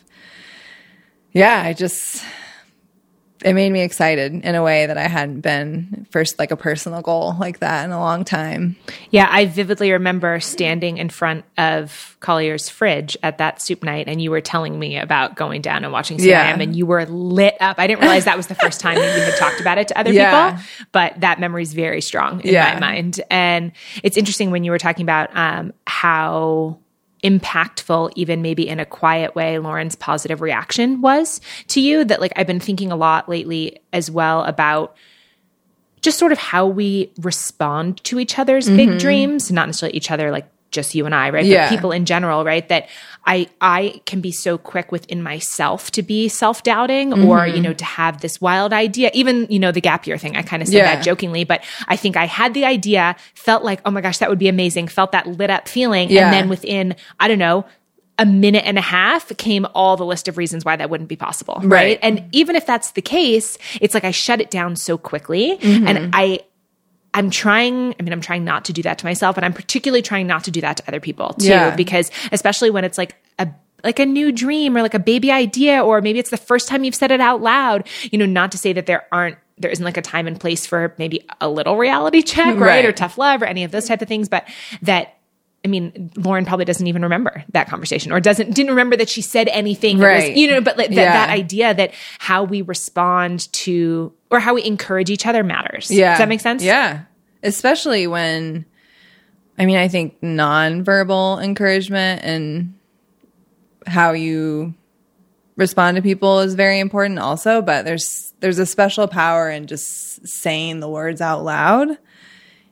Speaker 1: yeah, I just, it made me excited in a way that I hadn't been first like a personal goal like that in a long time.
Speaker 2: Yeah, I vividly remember standing in front of Collier's fridge at that soup night and you were telling me about going down and watching CIM
Speaker 1: Yeah.
Speaker 2: and you were lit up. I didn't realize that was the first time that you had talked about it to other
Speaker 1: Yeah.
Speaker 2: people, but that memory is very strong in
Speaker 1: Yeah.
Speaker 2: my mind. And it's interesting when you were talking about um, how impactful even maybe in a quiet way lauren's positive reaction was to you that like i've been thinking a lot lately as well about just sort of how we respond to each other's big mm-hmm. dreams, not necessarily each other, like just you and I, right?
Speaker 1: Yeah.
Speaker 2: But people in general, right? That I I can be so quick within myself to be self doubting, or you know, to have this wild idea. Even you know, the gap year thing. I kind of said
Speaker 1: Yeah.
Speaker 2: that jokingly, but I think I had the idea, felt like, oh my gosh, that would be amazing, felt that lit up feeling,
Speaker 1: Yeah.
Speaker 2: and then within I don't know. A minute and a half came all the list of reasons why that wouldn't be possible. Right.
Speaker 1: Right.
Speaker 2: And even if that's the case, it's like I shut it down so quickly mm-hmm. and I I'm trying, I mean, I'm trying not to do that to myself, and I'm particularly trying not to do that to other people too,
Speaker 1: Yeah.
Speaker 2: because especially when it's like a like a new dream or like a baby idea, or maybe it's the first time you've said it out loud, you know, not to say that there aren't there isn't like a time and place for maybe a little reality [laughs] check, right?
Speaker 1: Right.
Speaker 2: Or tough love or any of those type of things, but that I mean, Lauren probably doesn't even remember that conversation or doesn't didn't remember that she said anything. that was- you know, but like, that,
Speaker 1: Yeah.
Speaker 2: that idea that how we respond to or how we encourage each other matters.
Speaker 1: Yeah.
Speaker 2: Does that make sense?
Speaker 1: Yeah. Especially when, I mean, I think nonverbal encouragement and how you respond to people is very important also, but there's, there's a special power in just saying the words out loud.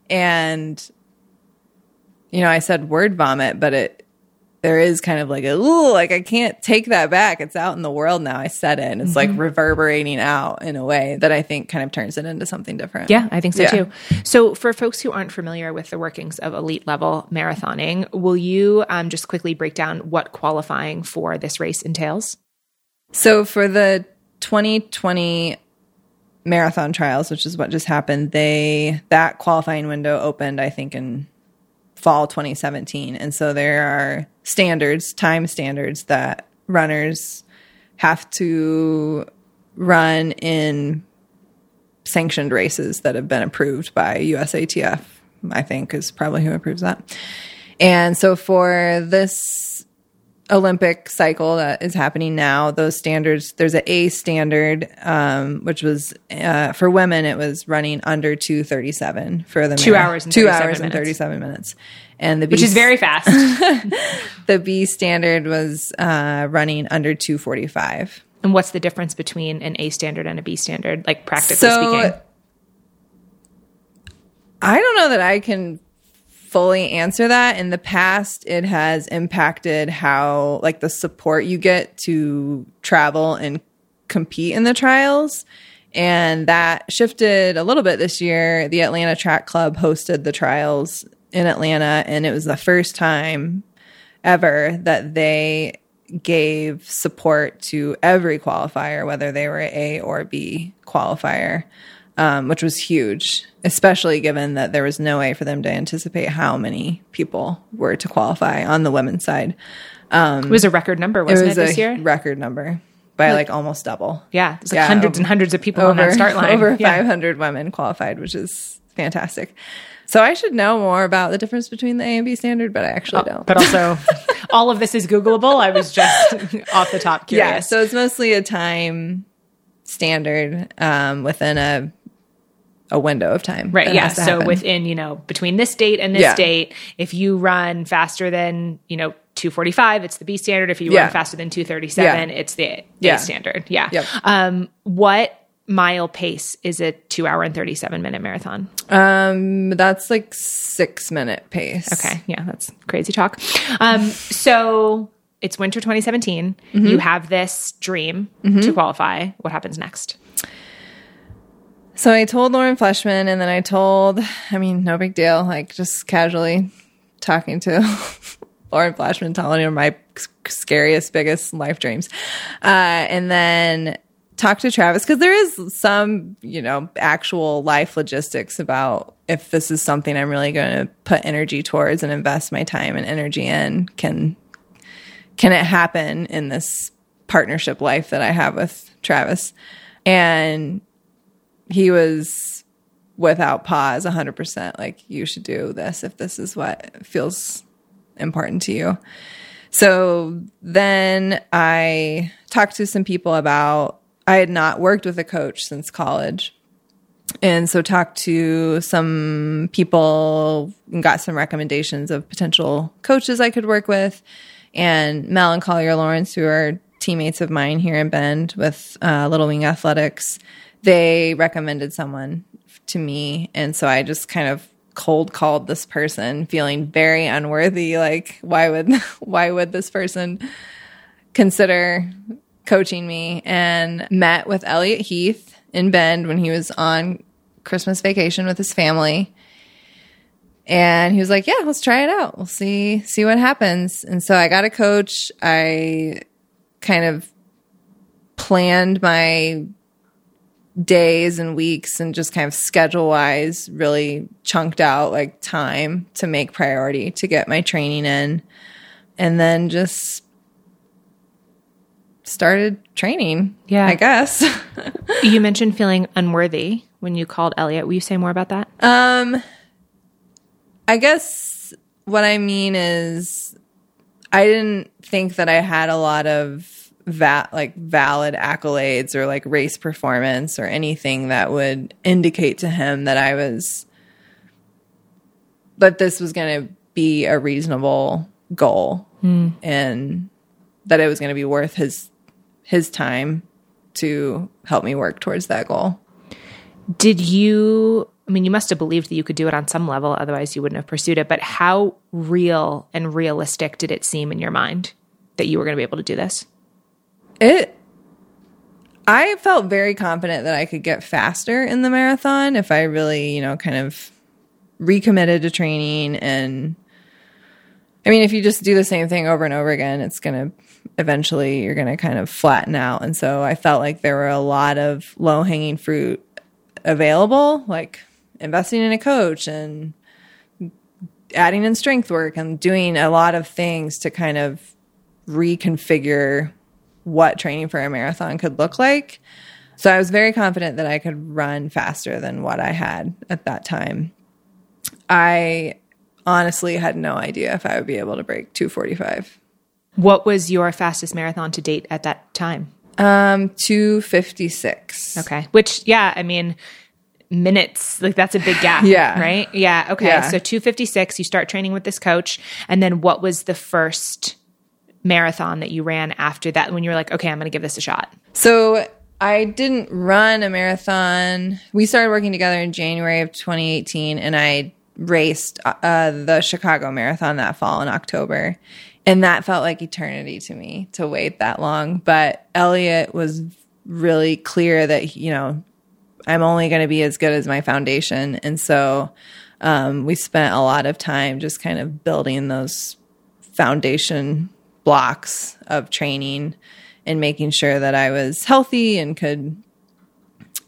Speaker 1: And, you know, I said word vomit, but it, there is kind of like a, ooh, like I can't take that back. It's out in the world now. I said it and it's like reverberating out in a way that I think kind of turns it into something different.
Speaker 2: Yeah, I think so
Speaker 1: Yeah.
Speaker 2: too. So, for folks who aren't familiar with the workings of elite level marathoning, will you um, just quickly break down what qualifying for this race entails?
Speaker 1: So for the 2020 marathon trials, which is what just happened, they that qualifying window opened, I think, in fall 2017, and so there are standards, time standards that runners have to run in sanctioned races that have been approved by USATF. I think is probably who approves that. And so for this Olympic cycle that is happening now, those standards, there's a A standard, um, which was uh, for women, it was running under 237 for the
Speaker 2: Two hours and
Speaker 1: two
Speaker 2: 37
Speaker 1: hours and
Speaker 2: minutes.
Speaker 1: 37 minutes. And the B,
Speaker 2: Which is very fast. [laughs]
Speaker 1: the B standard was uh, running under 245.
Speaker 2: and what's the difference between an A standard and a B standard, like practically
Speaker 1: So
Speaker 2: speaking?
Speaker 1: I don't know that I can fully answer that. In the past, it has impacted how, like, the support you get to travel and compete in the trials. And that shifted a little bit this year. The Atlanta Track Club hosted the trials in Atlanta, and it was the first time ever that they gave support to every qualifier, whether they were A or B qualifier, um, which was huge, especially given that there was no way for them to anticipate how many people were to qualify on the women's side.
Speaker 2: it was a record number, wasn't it,
Speaker 1: was
Speaker 2: this
Speaker 1: a
Speaker 2: year?
Speaker 1: record number by like, almost double.
Speaker 2: Yeah, it's like
Speaker 1: Yeah,
Speaker 2: hundreds and hundreds of people on that start line. [laughs]
Speaker 1: Over
Speaker 2: Yeah.
Speaker 1: 500 women qualified, which is fantastic. So I should know more about the difference between the A and B standard, but I actually don't.
Speaker 2: Oh, But also, [laughs] all of this is Googleable. I was just [laughs] off the top curious.
Speaker 1: yeah, so it's mostly a time standard um, within a a window of time.
Speaker 2: Right. Yeah. So
Speaker 1: happen.
Speaker 2: within, you know, between this date and this
Speaker 1: Yeah.
Speaker 2: date, if you run faster than, you know, 245, it's the B standard. If you
Speaker 1: Yeah.
Speaker 2: run faster than 237,
Speaker 1: Yeah.
Speaker 2: it's the A
Speaker 1: Yeah.
Speaker 2: standard. Yeah.
Speaker 1: Yep.
Speaker 2: Um, what mile pace is a two hour and 37 minute marathon?
Speaker 1: um, that's like six minute pace.
Speaker 2: Okay. Yeah. That's crazy talk. Um, so it's winter 2017.
Speaker 1: Mm-hmm.
Speaker 2: You have this dream to qualify. What happens next?
Speaker 1: So I told Lauren Fleshman, and then I told, I mean, no big deal, like just casually talking to [laughs] Lauren Fleshman, telling her my scariest, biggest life dreams. Uh, and then talk to Travis because there is some, you know, actual life logistics about if this is something I'm really going to put energy towards and invest my time and energy in. Can can it happen in this partnership life that I have with Travis? And he was without pause 100% like you should do this if this is what feels important to you. So then i talked to some people about i had not worked with a coach since college. And so talked to some people and got some recommendations of potential coaches i could work with. And mel and collier lawrence who are teammates of mine here in bend with uh, little wing athletics they recommended someone to me. And so i just kind of cold called this person feeling very unworthy like why would [laughs] why would this person consider coaching me? And met with elliot heath in bend when he was on christmas vacation with his family. And he was like yeah let's try it out. We'll see see what happens. And so i got a coach. I kind of planned my days and weeks and just kind of schedule wise really chunked out like time to make priority to get my training in and then just started training
Speaker 2: Yeah.
Speaker 1: i guess [laughs]
Speaker 2: You mentioned feeling unworthy when you called Elliot. Will you say more about that?
Speaker 1: um i guess what i mean is i didn't think that i had a lot of va- like valid accolades or like race performance or anything that would indicate to him that I was that this was going to be a reasonable goal hmm. and that it was going to be worth his his time to help me work towards that goal.
Speaker 2: Did you? I mean, you must have believed that you could do it on some level, otherwise, you wouldn't have pursued it. But how real and realistic did it seem in your mind that you were going to be able to do this?
Speaker 1: It I felt very confident that I could get faster in the marathon if I really, you know, kind of recommitted to training and I mean, if you just do the same thing over and over again, it's going to eventually you're going to kind of flatten out. And so I felt like there were a lot of low-hanging fruit available, like investing in a coach and adding in strength work and doing a lot of things to kind of reconfigure what training for a marathon could look like. So I was very confident that I could run faster than what I had at that time. I honestly had no idea if I would be able to break 245.
Speaker 2: What was your fastest marathon to date at that time?
Speaker 1: Um 256.
Speaker 2: Okay. Which, yeah, I mean, minutes, like that's a big gap. [sighs]
Speaker 1: Yeah.
Speaker 2: Right? Yeah. Okay.
Speaker 1: Yeah.
Speaker 2: So 256, you start training with this coach. And then what was the first marathon that you ran after that when you were like, okay, I'm going to give this a shot?
Speaker 1: So I didn't run a marathon. We started working together in January of 2018 and I raced uh, the Chicago Marathon that fall in October. And that felt like eternity to me to wait that long. But Elliot was really clear that, you know, I'm only going to be as good as my foundation. And so um, we spent a lot of time just kind of building those foundation blocks of training and making sure that I was healthy and could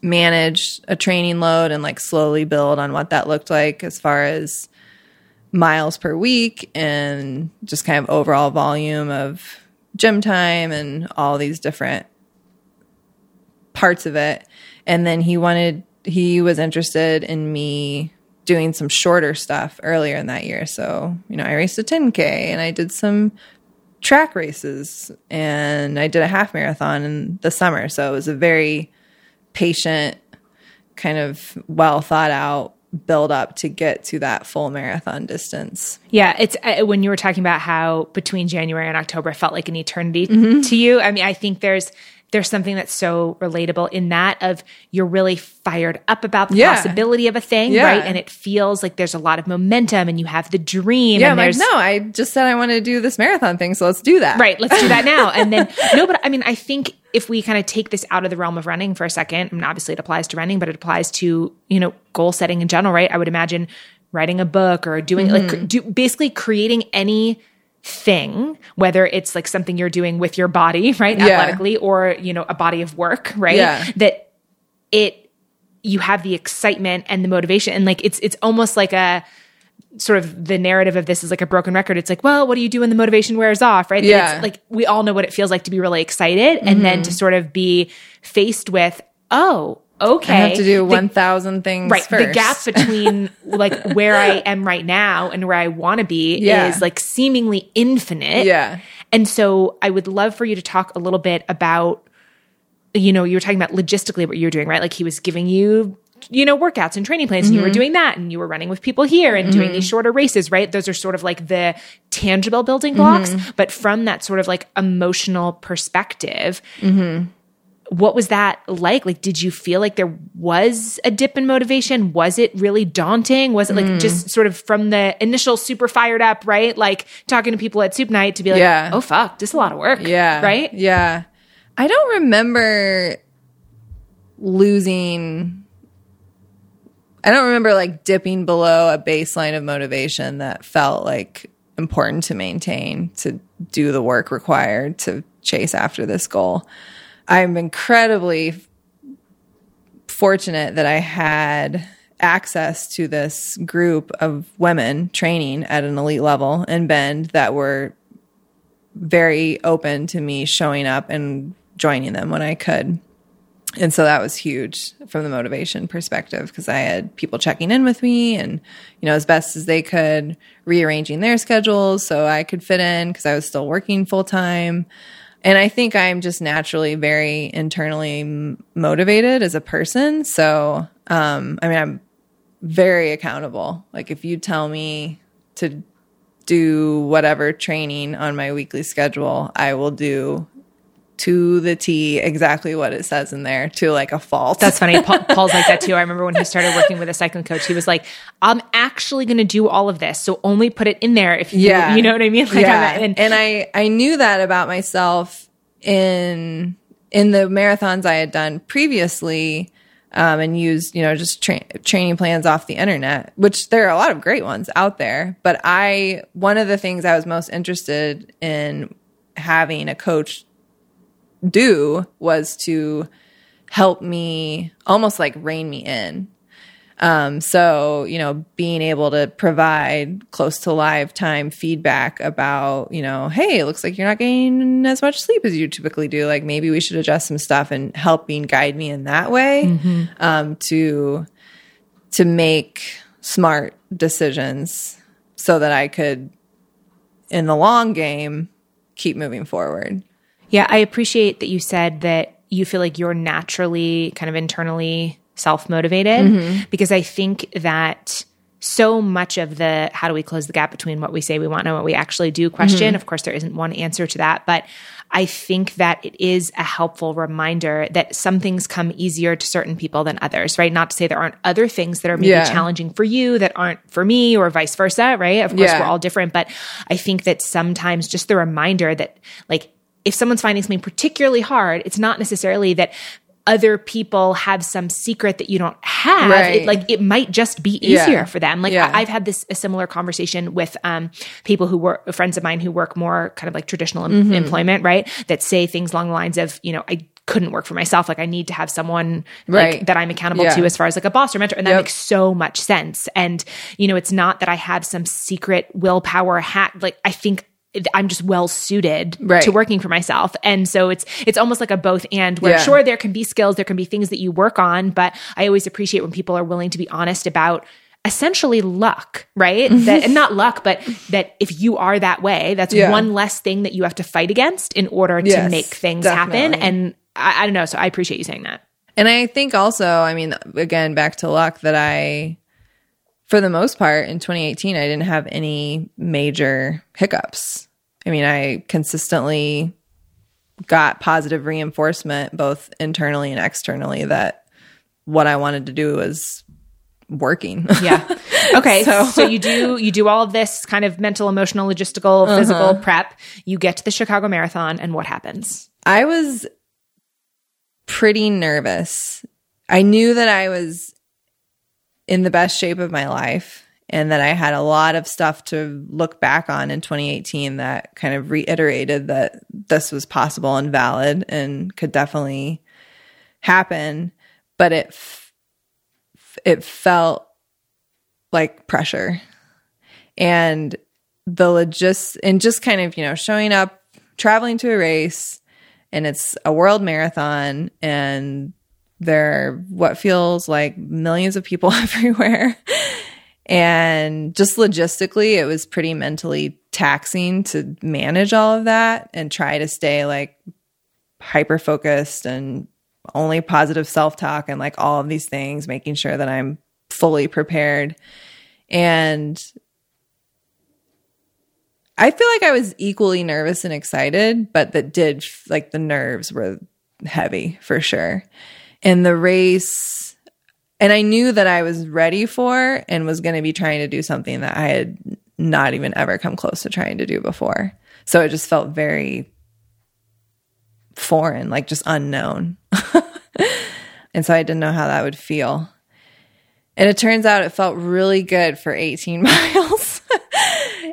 Speaker 1: manage a training load and like slowly build on what that looked like as far as miles per week and just kind of overall volume of gym time and all these different parts of it. And then he wanted, he was interested in me doing some shorter stuff earlier in that year. So, you know, I raced a 10K and I did some track races and I did a half marathon in the summer. So it was a very patient, kind of well thought out build up to get to that full marathon distance.
Speaker 2: Yeah, it's uh, when you were talking about how between January and October felt like an eternity mm-hmm. to you. I mean, I think there's there's something that's so relatable in that of you're really fired up about the yeah. possibility of a thing, yeah. right? And it feels like there's a lot of momentum and you have the dream.
Speaker 1: Yeah,
Speaker 2: and
Speaker 1: like, no, I just said I want to do this marathon thing, so let's do that.
Speaker 2: Right, let's do that now. [laughs] And then no, but I mean, I think if we kind of take this out of the realm of running for a second, I mean, obviously it applies to running, but it applies to, you know, goal setting in general, right? I would imagine writing a book or doing mm-hmm. like do, basically creating any thing, whether it's like something you're doing with your body, [laughs] right, yeah. athletically, or you know, a body of work, right? Yeah. That it you have the excitement and the motivation, and like it's it's almost like a sort of the narrative of this is like a broken record. It's like, well, what do you do when the motivation wears off, right? Yeah. like we all know what it feels like to be really excited, and mm-hmm. then to sort of be faced with, oh, okay. I
Speaker 1: have to do 1,000 things
Speaker 2: right.
Speaker 1: First.
Speaker 2: The gap [laughs] between like where I am right now and where I want to be yeah. is like seemingly infinite.
Speaker 1: Yeah.
Speaker 2: And so I would love for you to talk a little bit about, you know, you were talking about logistically what you were doing, right? Like he was giving you you know workouts and training plans mm-hmm. and you were mm-hmm. doing that and you were running with people here and mm-hmm. doing these shorter races right those are sort of like the tangible building blocks mm-hmm. but from that sort of like emotional perspective mm-hmm what was that like? Like, did you feel like there was a dip in motivation? Was it really daunting? Was it like mm. just sort of from the initial super fired up, right? Like talking to people at soup night to be like, yeah. oh, fuck, this is a lot of work.
Speaker 1: Yeah.
Speaker 2: Right?
Speaker 1: Yeah. I don't remember losing. I don't remember like dipping below a baseline of motivation that felt like important to maintain to do the work required to chase after this goal. I'm incredibly fortunate that I had access to this group of women training at an elite level in Bend that were very open to me showing up and joining them when I could. And so that was huge from the motivation perspective because I had people checking in with me and, you know, as best as they could, rearranging their schedules so I could fit in because I was still working full time. And I think I'm just naturally very internally motivated as a person. So, um, I mean, I'm very accountable. Like, if you tell me to do whatever training on my weekly schedule, I will do to the T exactly what it says in there to like a fault.
Speaker 2: That's funny. Paul, [laughs] Paul's like that too. I remember when he started working with a cycling coach, he was like, I'm actually going to do all of this. So only put it in there if you, yeah. you know what I mean? [laughs] Like
Speaker 1: yeah. And, and I, I knew that about myself in, in the marathons I had done previously. Um, and used, you know, just tra- training plans off the internet, which there are a lot of great ones out there. But I, one of the things I was most interested in having a coach do was to help me almost like rein me in. Um, so, you know, being able to provide close to live time feedback about, you know, hey, it looks like you're not getting as much sleep as you typically do. Like maybe we should adjust some stuff and helping guide me in that way mm-hmm. um, to to make smart decisions so that I could, in the long game, keep moving forward.
Speaker 2: Yeah, I appreciate that you said that you feel like you're naturally kind of internally self motivated mm-hmm. because I think that so much of the how do we close the gap between what we say we want and what we actually do question. Mm-hmm. Of course, there isn't one answer to that, but I think that it is a helpful reminder that some things come easier to certain people than others, right? Not to say there aren't other things that are maybe
Speaker 1: Yeah.
Speaker 2: challenging for you that aren't for me or vice versa, right? Of course,
Speaker 1: Yeah.
Speaker 2: we're all different, but I think that sometimes just the reminder that, like, if someone's finding something particularly hard, it's not necessarily that other people have some secret that you don't have.
Speaker 1: Right.
Speaker 2: It, like it might just be
Speaker 1: Yeah.
Speaker 2: easier for them. Like
Speaker 1: Yeah.
Speaker 2: I, I've had this a similar conversation with um, people who work, friends of mine who work more kind of like traditional em-
Speaker 1: Mm-hmm.
Speaker 2: employment, right? That say things along the lines of, you know, I couldn't work for myself. Like I need to have someone like, that I'm accountable
Speaker 1: Yeah.
Speaker 2: to as far as like a boss or mentor. And that
Speaker 1: Yep.
Speaker 2: makes so much sense. And, you know, it's not that I have some secret willpower hack. Like I think I'm just well suited
Speaker 1: Right.
Speaker 2: to working for myself. And so it's it's almost like a both and where
Speaker 1: Yeah.
Speaker 2: sure there can be skills, there can be things that you work on, but I always appreciate when people are willing to be honest about essentially luck, right? Mm-hmm. That and not luck, but that if you are that way, that's
Speaker 1: Yeah.
Speaker 2: one less thing that you have to fight against in order to
Speaker 1: Yes,
Speaker 2: make things happen. And I, I don't know. So I appreciate you saying that.
Speaker 1: And I think also, I mean, again, back to luck that I, for the most part, in 2018, I didn't have any major hiccups. I mean, I consistently got positive reinforcement, both internally and externally, that what I wanted to do was working. [laughs]
Speaker 2: Yeah. Okay. so,
Speaker 1: So-
Speaker 2: you do you do all of this kind of mental, emotional, logistical, uh-huh. physical prep. You get to the Chicago Marathon, and what happens?
Speaker 1: I was pretty nervous. I knew that I was in the best shape of my life and that I had a lot of stuff to look back on in 2018 that kind of reiterated that this was possible and valid and could definitely happen, but it f- it felt like pressure. And the logis and just kind of, you know, showing up, traveling to a race, and it's a world marathon and there are what feels like millions of people [laughs] everywhere and just logistically it was pretty mentally taxing to manage all of that and try to stay like hyper focused and only positive self-talk and like all of these things making sure that i'm fully prepared and I feel like I was equally nervous and excited, but that did like the nerves were heavy for sure. And the race, and I knew that I was ready for and was going to be trying to do something that I had not even ever come close to trying to do before. So it just felt very foreign, like just unknown. [laughs] and so I didn't know how that would feel. And it turns out it felt really good for 18 [laughs] miles.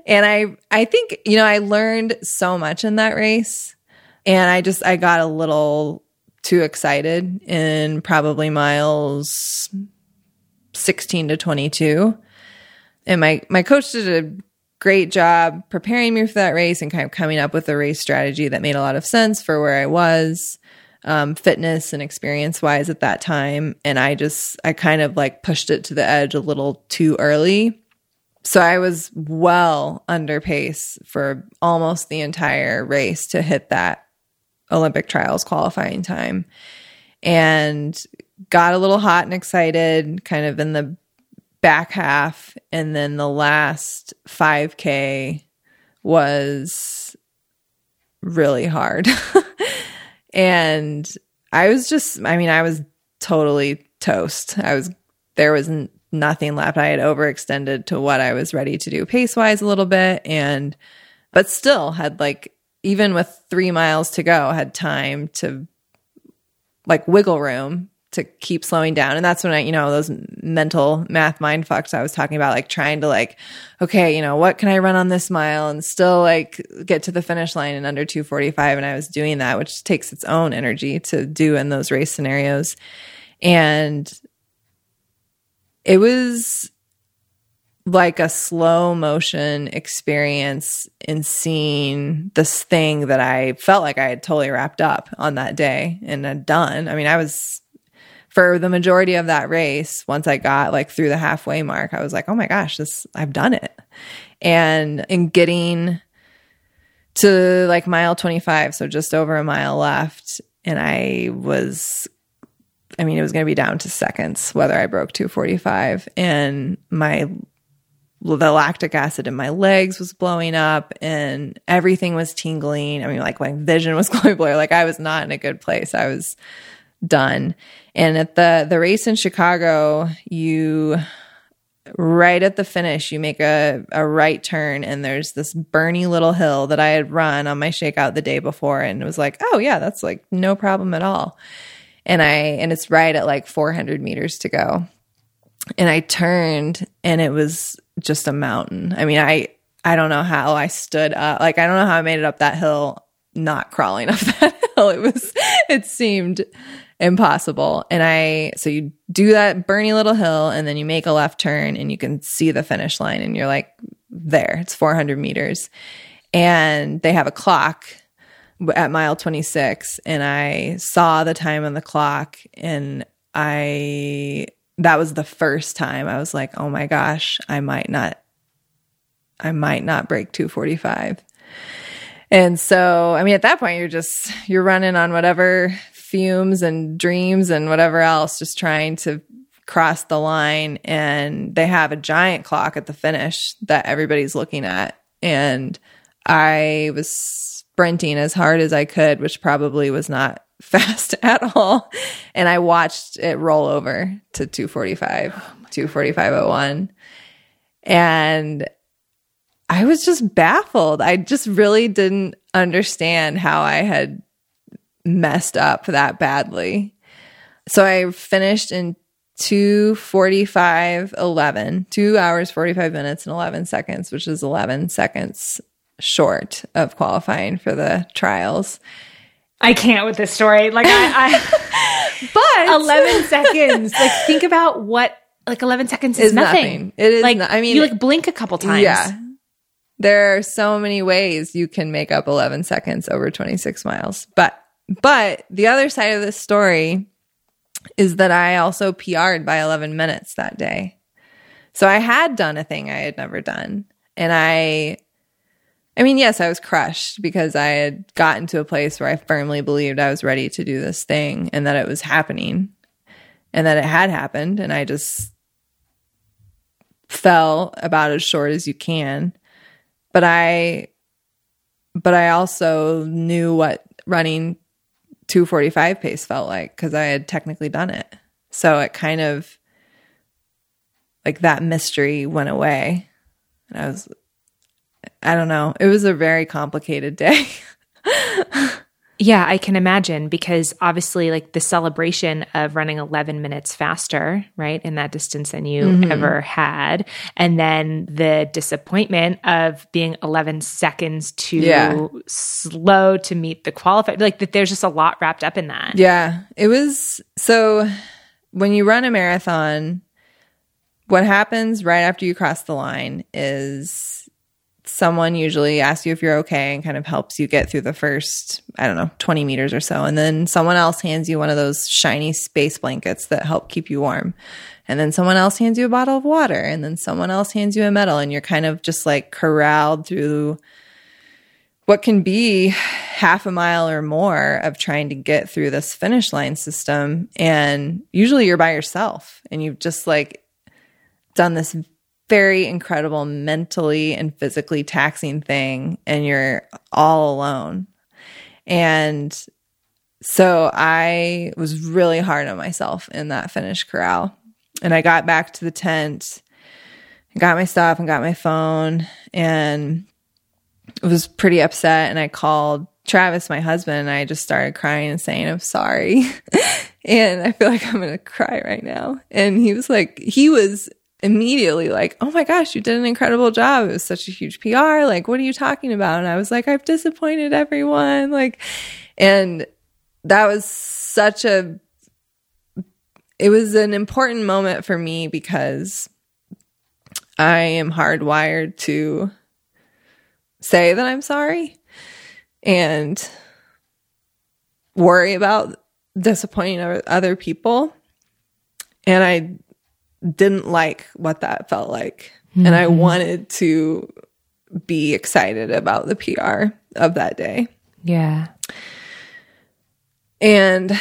Speaker 1: and I I think, you know, I learned so much in that race. And I just I got a little too excited in probably miles 16 to 22. And my my coach did a great job preparing me for that race and kind of coming up with a race strategy that made a lot of sense for where I was um, fitness and experience wise at that time. And I just, I kind of like pushed it to the edge a little too early. So I was well under pace for almost the entire race to hit that Olympic trials qualifying time and got a little hot and excited kind of in the back half. And then the last 5K was really hard. [laughs] and I was just, I mean, I was totally toast. I was, there was nothing left. I had overextended to what I was ready to do pace wise a little bit. And, but still had like, even with three miles to go, had time to like wiggle room to keep slowing down. And that's when I, you know, those mental math mind fucks I was talking about, like trying to like, okay, you know, what can I run on this mile and still like get to the finish line in under 245. And I was doing that, which takes its own energy to do in those race scenarios. And it was like a slow motion experience in seeing this thing that I felt like I had totally wrapped up on that day and had done. I mean, I was for the majority of that race, once I got like through the halfway mark, I was like, oh my gosh, this I've done it. And in getting to like mile 25, so just over a mile left, and I was I mean, it was going to be down to seconds whether I broke 245 and my the lactic acid in my legs was blowing up and everything was tingling. I mean, like my vision was [laughs] going blurry. Like I was not in a good place. I was done. And at the the race in Chicago, you right at the finish, you make a, a right turn and there's this burny little hill that I had run on my shakeout the day before and it was like, oh yeah, that's like no problem at all. And I and it's right at like 400 meters to go. And I turned and it was just a mountain. I mean, I I don't know how I stood up. Like I don't know how I made it up that hill not crawling [laughs] up that hill. It was it seemed impossible. And I, so you do that Bernie little hill and then you make a left turn and you can see the finish line and you're like, there, it's 400 meters. And they have a clock at mile 26. And I saw the time on the clock and I, that was the first time I was like, oh my gosh, I might not, I might not break 245. And so, I mean, at that point, you're just, you're running on whatever fumes and dreams and whatever else, just trying to cross the line. And they have a giant clock at the finish that everybody's looking at. And I was sprinting as hard as I could, which probably was not fast [laughs] at all. And I watched it roll over to 245, oh 245.01. And I was just baffled. I just really didn't understand how I had messed up that badly. So I finished in 245 11 2 hours 45 minutes and 11 seconds which is 11 seconds short of qualifying for the trials
Speaker 2: i can't with this story like i, I [laughs] but 11 [laughs] seconds like think about what like 11 seconds is, is nothing. nothing.
Speaker 1: it is
Speaker 2: like
Speaker 1: no, i mean
Speaker 2: you like blink a couple times
Speaker 1: yeah there are so many ways you can make up 11 seconds over 26 miles but but the other side of this story is that I also PR'd by 11 minutes that day. So I had done a thing I had never done. And I, I mean, yes, I was crushed because I had gotten to a place where I firmly believed I was ready to do this thing and that it was happening and that it had happened. And I just fell about as short as you can. But I, but I also knew what running 245 pace felt like because I had technically done it. So it kind of like that mystery went away. And I was, I don't know. It was a very complicated day. [laughs]
Speaker 2: Yeah, I can imagine because obviously, like the celebration of running 11 minutes faster, right, in that distance than you mm-hmm. ever had. And then the disappointment of being 11 seconds too yeah. slow to meet the qualified. Like that, there's just a lot wrapped up in that.
Speaker 1: Yeah. It was so when you run a marathon, what happens right after you cross the line is someone usually asks you if you're okay and kind of helps you get through the first, I don't know, 20 meters or so. And then someone else hands you one of those shiny space blankets that help keep you warm. And then someone else hands you a bottle of water. And then someone else hands you a medal. And you're kind of just like corralled through what can be half a mile or more of trying to get through this finish line system. And usually you're by yourself and you've just like done this very incredible mentally and physically taxing thing and you're all alone. And so I was really hard on myself in that finish corral. And I got back to the tent, got my stuff and got my phone and was pretty upset and I called Travis, my husband, and I just started crying and saying, I'm sorry. [laughs] and I feel like I'm going to cry right now. And he was like, he was immediately like, "Oh my gosh, you did an incredible job. It was such a huge PR. Like, what are you talking about?" And I was like, "I've disappointed everyone." Like and that was such a it was an important moment for me because I am hardwired to say that I'm sorry and worry about disappointing other people. And I didn't like what that felt like. Mm-hmm. And I mm-hmm. wanted to be excited about the PR of that day.
Speaker 2: Yeah.
Speaker 1: And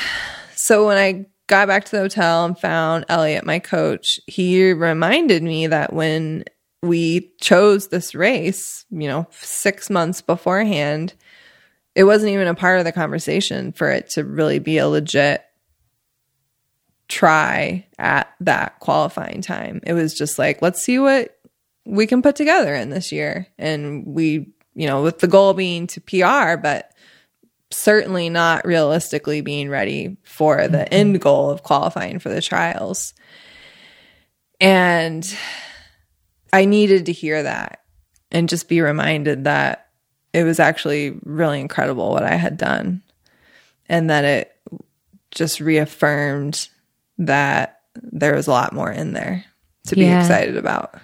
Speaker 1: so when I got back to the hotel and found Elliot, my coach, he reminded me that when we chose this race, you know, six months beforehand, it wasn't even a part of the conversation for it to really be a legit try at that qualifying time. It was just like, let's see what we can put together in this year. And we, you know, with the goal being to PR, but certainly not realistically being ready for the mm-hmm. end goal of qualifying for the trials. And I needed to hear that and just be reminded that it was actually really incredible what I had done and that it just reaffirmed that there was a lot more in there to be yeah. excited about.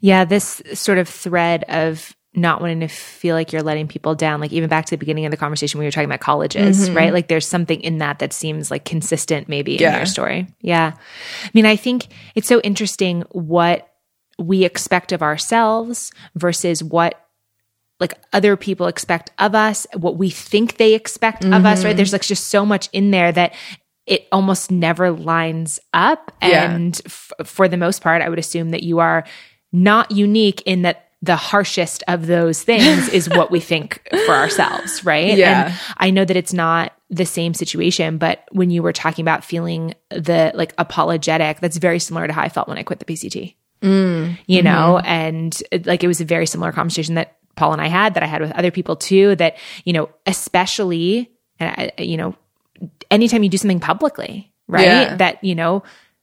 Speaker 2: Yeah, this sort of thread of not wanting to feel like you're letting people down, like even back to the beginning of the conversation we were talking about colleges, mm-hmm. right? Like there's something in that that seems like consistent maybe yeah. in your story. Yeah. I mean, I think it's so interesting what we expect of ourselves versus what like other people expect of us, what we think they expect mm-hmm. of us, right? Mm-hmm. There's like just so much in there that it almost never lines up. Yeah. And f- for the most part, I would assume that you are not unique in that the harshest of those things is what we think for ourselves, [laughs] right?
Speaker 1: Yeah.
Speaker 2: And I know that it's not the same situation, but when you were talking about feeling the like apologetic, that's very similar to how I felt when I quit the PCT.
Speaker 1: Mm,
Speaker 2: you know, mm-hmm. and like it was a very similar conversation that Paul and I had that I had with other people too. That you know, especially and I, you know, anytime you do something publicly, right? Yeah. That you know,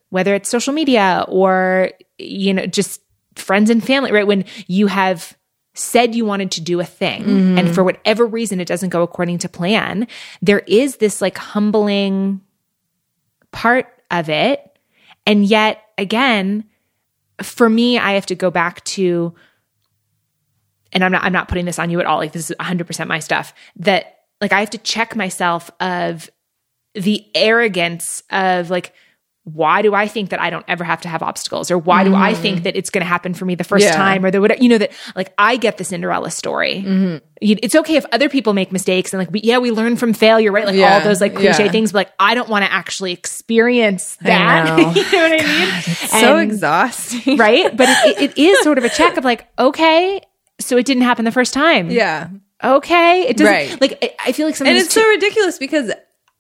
Speaker 2: whether it's social media or you know, just friends and family, right? When you have said you wanted to do a thing mm-hmm. and for whatever reason it doesn't go according to plan, there is this like humbling part of it. And yet, again, for me, I have to go back to, and I'm not, I'm not putting this on you at all. Like this is 100% my stuff that like I have to check myself of the arrogance of like, why do I think that I don't ever have to have obstacles? Or why mm-hmm. do I think mm-hmm. that it's going to happen for me the first yeah. time? Or the whatever, you know, that like I get the Cinderella story.
Speaker 1: Mm-hmm.
Speaker 2: It's okay if other people make mistakes and like, we, yeah, we learn from failure, right? Like yeah. all those like cliche yeah. things, but like I don't want to actually experience that. [laughs] Know. you know what I mean? God,
Speaker 1: so exhausting. [laughs]
Speaker 2: right? But it, it is sort of a check of like, okay, so it didn't happen the first time.
Speaker 1: Yeah.
Speaker 2: Okay. It doesn't right. like, I feel like something.
Speaker 1: And it's too- so ridiculous because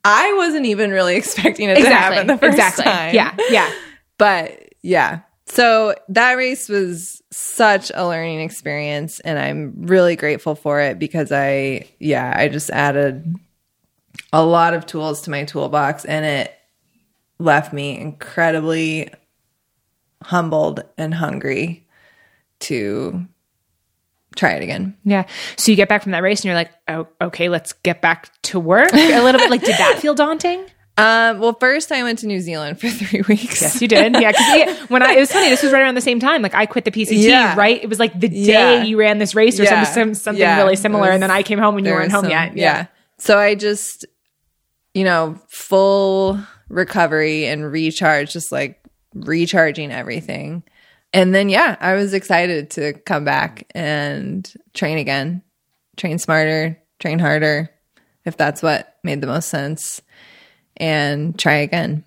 Speaker 1: I wasn't even really [laughs] expecting it exactly. to happen the first
Speaker 2: exactly.
Speaker 1: time.
Speaker 2: Yeah, yeah.
Speaker 1: But yeah. So that race was such a learning experience and I'm really grateful for it because I yeah, I just added a lot of tools to my toolbox and it left me incredibly humbled and hungry to try it again.
Speaker 2: Yeah. So you get back from that race and you're like, oh, okay, let's get back to work a little bit. Like, did that feel daunting? [laughs]
Speaker 1: Um, well, first I went to New Zealand for [laughs] three weeks.
Speaker 2: Yes, you did. Yeah, because [laughs] when I it was funny, this was right around the same time. Like I quit the PCT, yeah. right? It was like the day yeah. you ran this race or yeah. something, something really similar, was, and then I came home and you weren't home some, yet.
Speaker 1: Yeah. So I just, you know, full recovery and recharge, just like recharging everything. And then, yeah, I was excited to come back and train again, train smarter, train harder, if that's what made the most sense, and try again.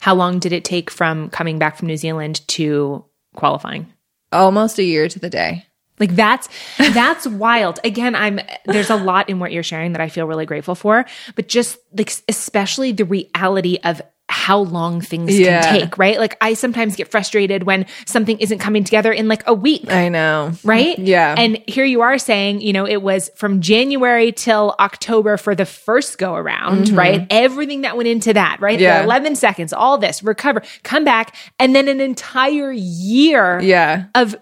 Speaker 2: How long did it take from coming back from New Zealand to qualifying?
Speaker 1: Almost a year to the day.
Speaker 2: Like that's that's [laughs] wild. Again, I'm there's a lot in what you're sharing that I feel really grateful for, but just like especially the reality of how long things yeah. can take, right? Like I sometimes get frustrated when something isn't coming together in like a week.
Speaker 1: I know.
Speaker 2: Right?
Speaker 1: Yeah.
Speaker 2: And here you are saying, you know, it was from January till October for the first go around, mm-hmm. right? Everything that went into that, right? Yeah. The 11 seconds, all this, recover, come back, and then an entire year
Speaker 1: yeah.
Speaker 2: of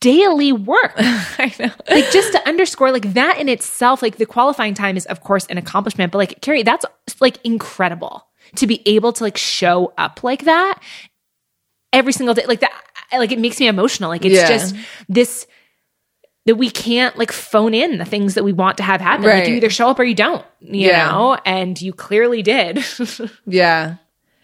Speaker 2: daily work. [laughs]
Speaker 1: I know.
Speaker 2: Like just to underscore like that in itself, like the qualifying time is of course an accomplishment, but like Carrie, that's like incredible to be able to like show up like that every single day like that like it makes me emotional like it's yeah. just this that we can't like phone in the things that we want to have happen right. like you either show up or you don't you yeah. know and you clearly did [laughs]
Speaker 1: yeah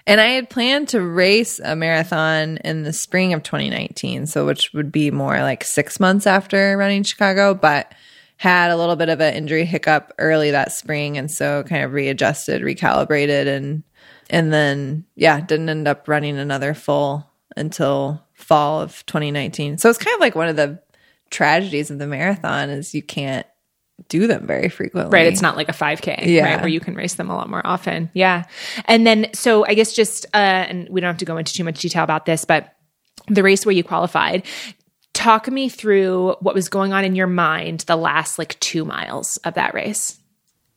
Speaker 1: and i had planned to race a marathon in the spring of 2019 so which would be more like six months after running chicago but had a little bit of an injury hiccup early that spring and so kind of readjusted recalibrated and and then yeah didn't end up running another full until fall of 2019. So it's kind of like one of the tragedies of the marathon is you can't do them very frequently.
Speaker 2: Right. It's not like a 5K,
Speaker 1: Yeah.
Speaker 2: right? Where you can race them a lot more often. Yeah. And then, so I guess just, uh, and we don't have to go into too much detail about this, but the race where you qualified, talk me through what was going on in your mind the last like two miles of that race.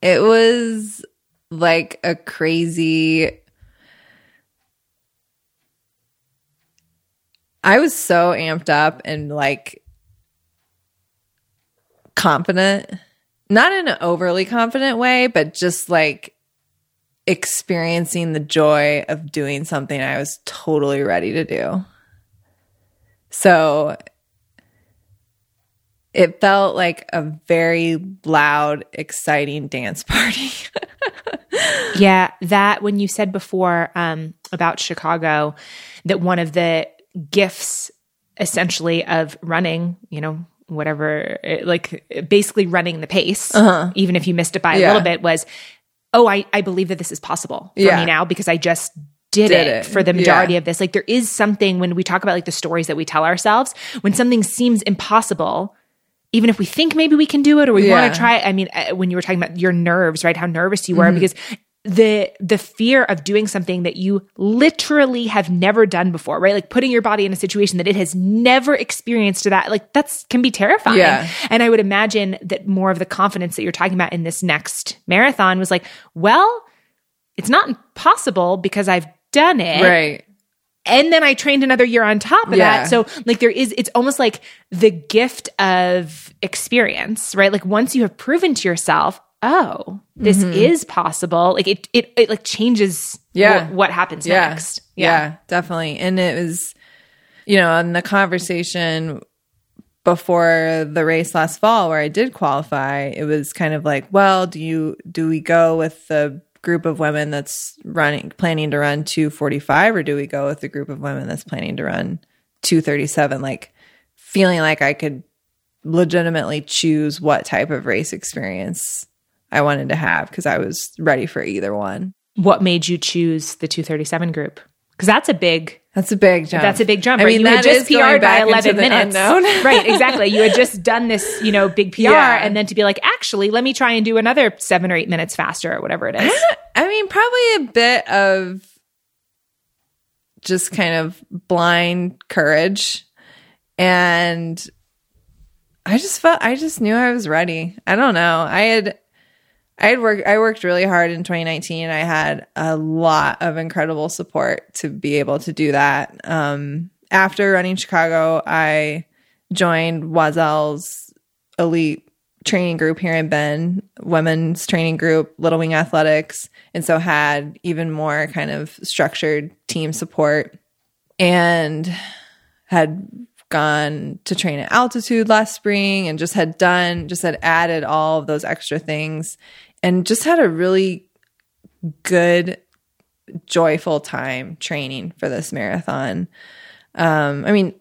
Speaker 1: It was like a crazy. I was so amped up and like confident, not in an overly confident way, but just like experiencing the joy of doing something I was totally ready to do. So it felt like a very loud, exciting dance [laughs] party.
Speaker 2: Yeah, that when you said before um, about Chicago, that one of the gifts essentially of running, you know, whatever, eh, like basically running the pace, even if you missed it by a
Speaker 1: Uh-huh.
Speaker 2: Little bit, was, oh, I, I believe that this is possible for
Speaker 1: Yeah.
Speaker 2: me now because I just did,
Speaker 1: Did
Speaker 2: it,
Speaker 1: it.
Speaker 2: for the majority
Speaker 1: Yeah.
Speaker 2: of this. Like there is something when we talk about like the stories that we tell ourselves, when something seems impossible, even if we think maybe we can do it or we want to try it. I mean, uh, when you were talking about your nerves, right? How nervous you
Speaker 1: Mm-hmm.
Speaker 2: were because the the fear of doing something that you literally have never done before, right? Like putting your body in a situation that it has never experienced to that, like that's can be terrifying.
Speaker 1: Yeah.
Speaker 2: And I would imagine that more of the confidence that you're talking about in this next marathon was like, well, it's not impossible because I've done it
Speaker 1: right.
Speaker 2: And then I trained another year on top of
Speaker 1: Yeah.
Speaker 2: that. So like there is it's almost like the gift of experience, right? Like once you have proven to yourself, oh, this
Speaker 1: Mm-hmm.
Speaker 2: is possible. Like it it it like changes
Speaker 1: Yeah.
Speaker 2: what, what happens
Speaker 1: Yeah.
Speaker 2: next.
Speaker 1: Yeah. definitely. And it was, you know, in the conversation before the race last fall where I did qualify, it was kind of like, well, do you do we go with the group of women that's running planning to run 245 or do we go with the group of women that's planning to run 237 like feeling like I could legitimately choose what type of race experience I wanted to have because I was ready for either one.
Speaker 2: What made you choose the 237 group? Because that's a big
Speaker 1: That's a big jump.
Speaker 2: That's a big jump.
Speaker 1: I
Speaker 2: right?
Speaker 1: mean,
Speaker 2: you had just PR'd by 11 minutes. [laughs] [laughs] right, exactly. You had just done this, you know, big PR,
Speaker 1: Yeah.
Speaker 2: and then to be like, actually, let me try and do another seven or eight minutes faster or whatever it is.
Speaker 1: I mean, probably a bit of just kind of blind courage. And I just felt, I just knew I was ready. I don't know. I had, I had worked, I worked really hard in 2019. I had a lot of incredible support to be able to do that. Um, after running Chicago, I joined Oiselle's elite training group here in Bend, women's training group, Little Wing Athletics, and so had even more kind of structured team support and had gone to train at altitude last spring and just had done just had added all of those extra things and just had a really good joyful time training for this marathon um i mean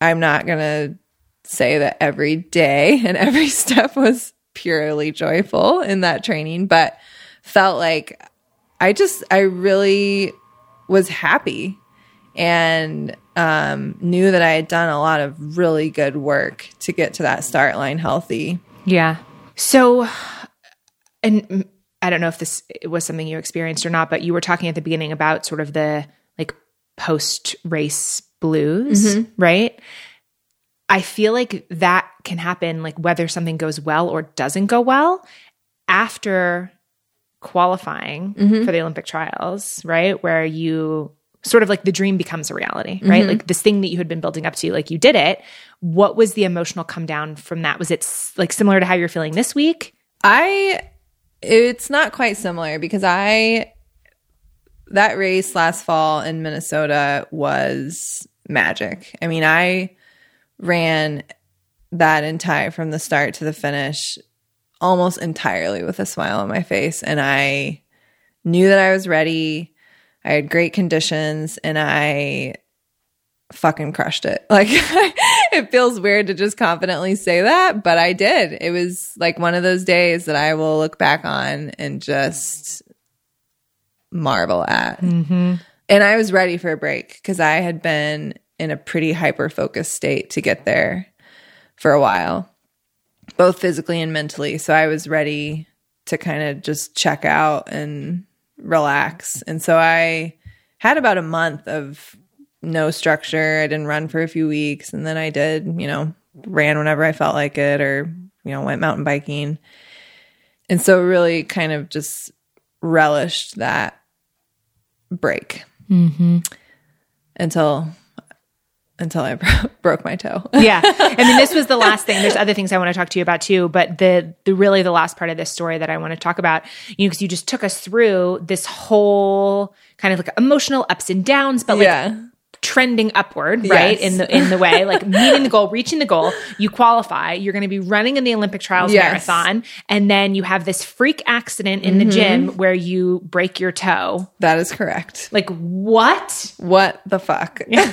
Speaker 1: i'm not gonna say that every day [laughs] and every step was purely joyful in that training, but felt like I just, I really was happy and um, knew that I had done a lot of really good work to get to that start line healthy.
Speaker 2: Yeah. So, and I don't know if this was something you experienced or not, but you were talking at the beginning about sort of the like post race blues, mm-hmm. right? I feel like that can happen, like whether something goes well or doesn't go well after qualifying mm-hmm. for the Olympic trials, right? Where you sort of like the dream becomes a reality, right? Mm-hmm. Like this thing that you had been building up to, like you did it. What was the emotional come down from that? Was it like similar to how you're feeling this week?
Speaker 1: I, it's not quite similar because I, that race last fall in Minnesota was magic. I mean, I ran that entire from the start to the finish almost entirely with a smile on my face. And I knew that I was ready. I had great conditions and I fucking crushed it. [laughs] Like, [laughs] it feels weird to just confidently say that, but I did. It was like one of those days that I will look back on and just marvel at. Mm-hmm. And I was ready for a break because I had been in a pretty hyper focused state to get there for a while, both physically and mentally. So I was ready to kind of just check out and relax. And so I had about a month of no structure. I didn't run for a few weeks. And then I did, you know, ran whenever I felt like it or, you know, went mountain biking. And so really kind of just relished that break mm-hmm. until until I [laughs] broke my toe. [laughs]
Speaker 2: yeah. I mean, this was the last thing. There's other things I want to talk to you about too, but the, the really the last part of this story that I want to talk about, you know, because you just took us through this whole kind of like emotional ups and downs, but like
Speaker 1: yeah.
Speaker 2: Trending upward, right?
Speaker 1: Yes.
Speaker 2: In the in the way, [laughs] like meeting the goal, reaching the goal, you qualify, you're going to be running in the Olympic trials
Speaker 1: Yes.
Speaker 2: marathon, and then you have this freak accident in the mm-hmm. gym where you break your toe.
Speaker 1: That is correct.
Speaker 2: Like what?
Speaker 1: What the fuck? [laughs]
Speaker 2: yeah,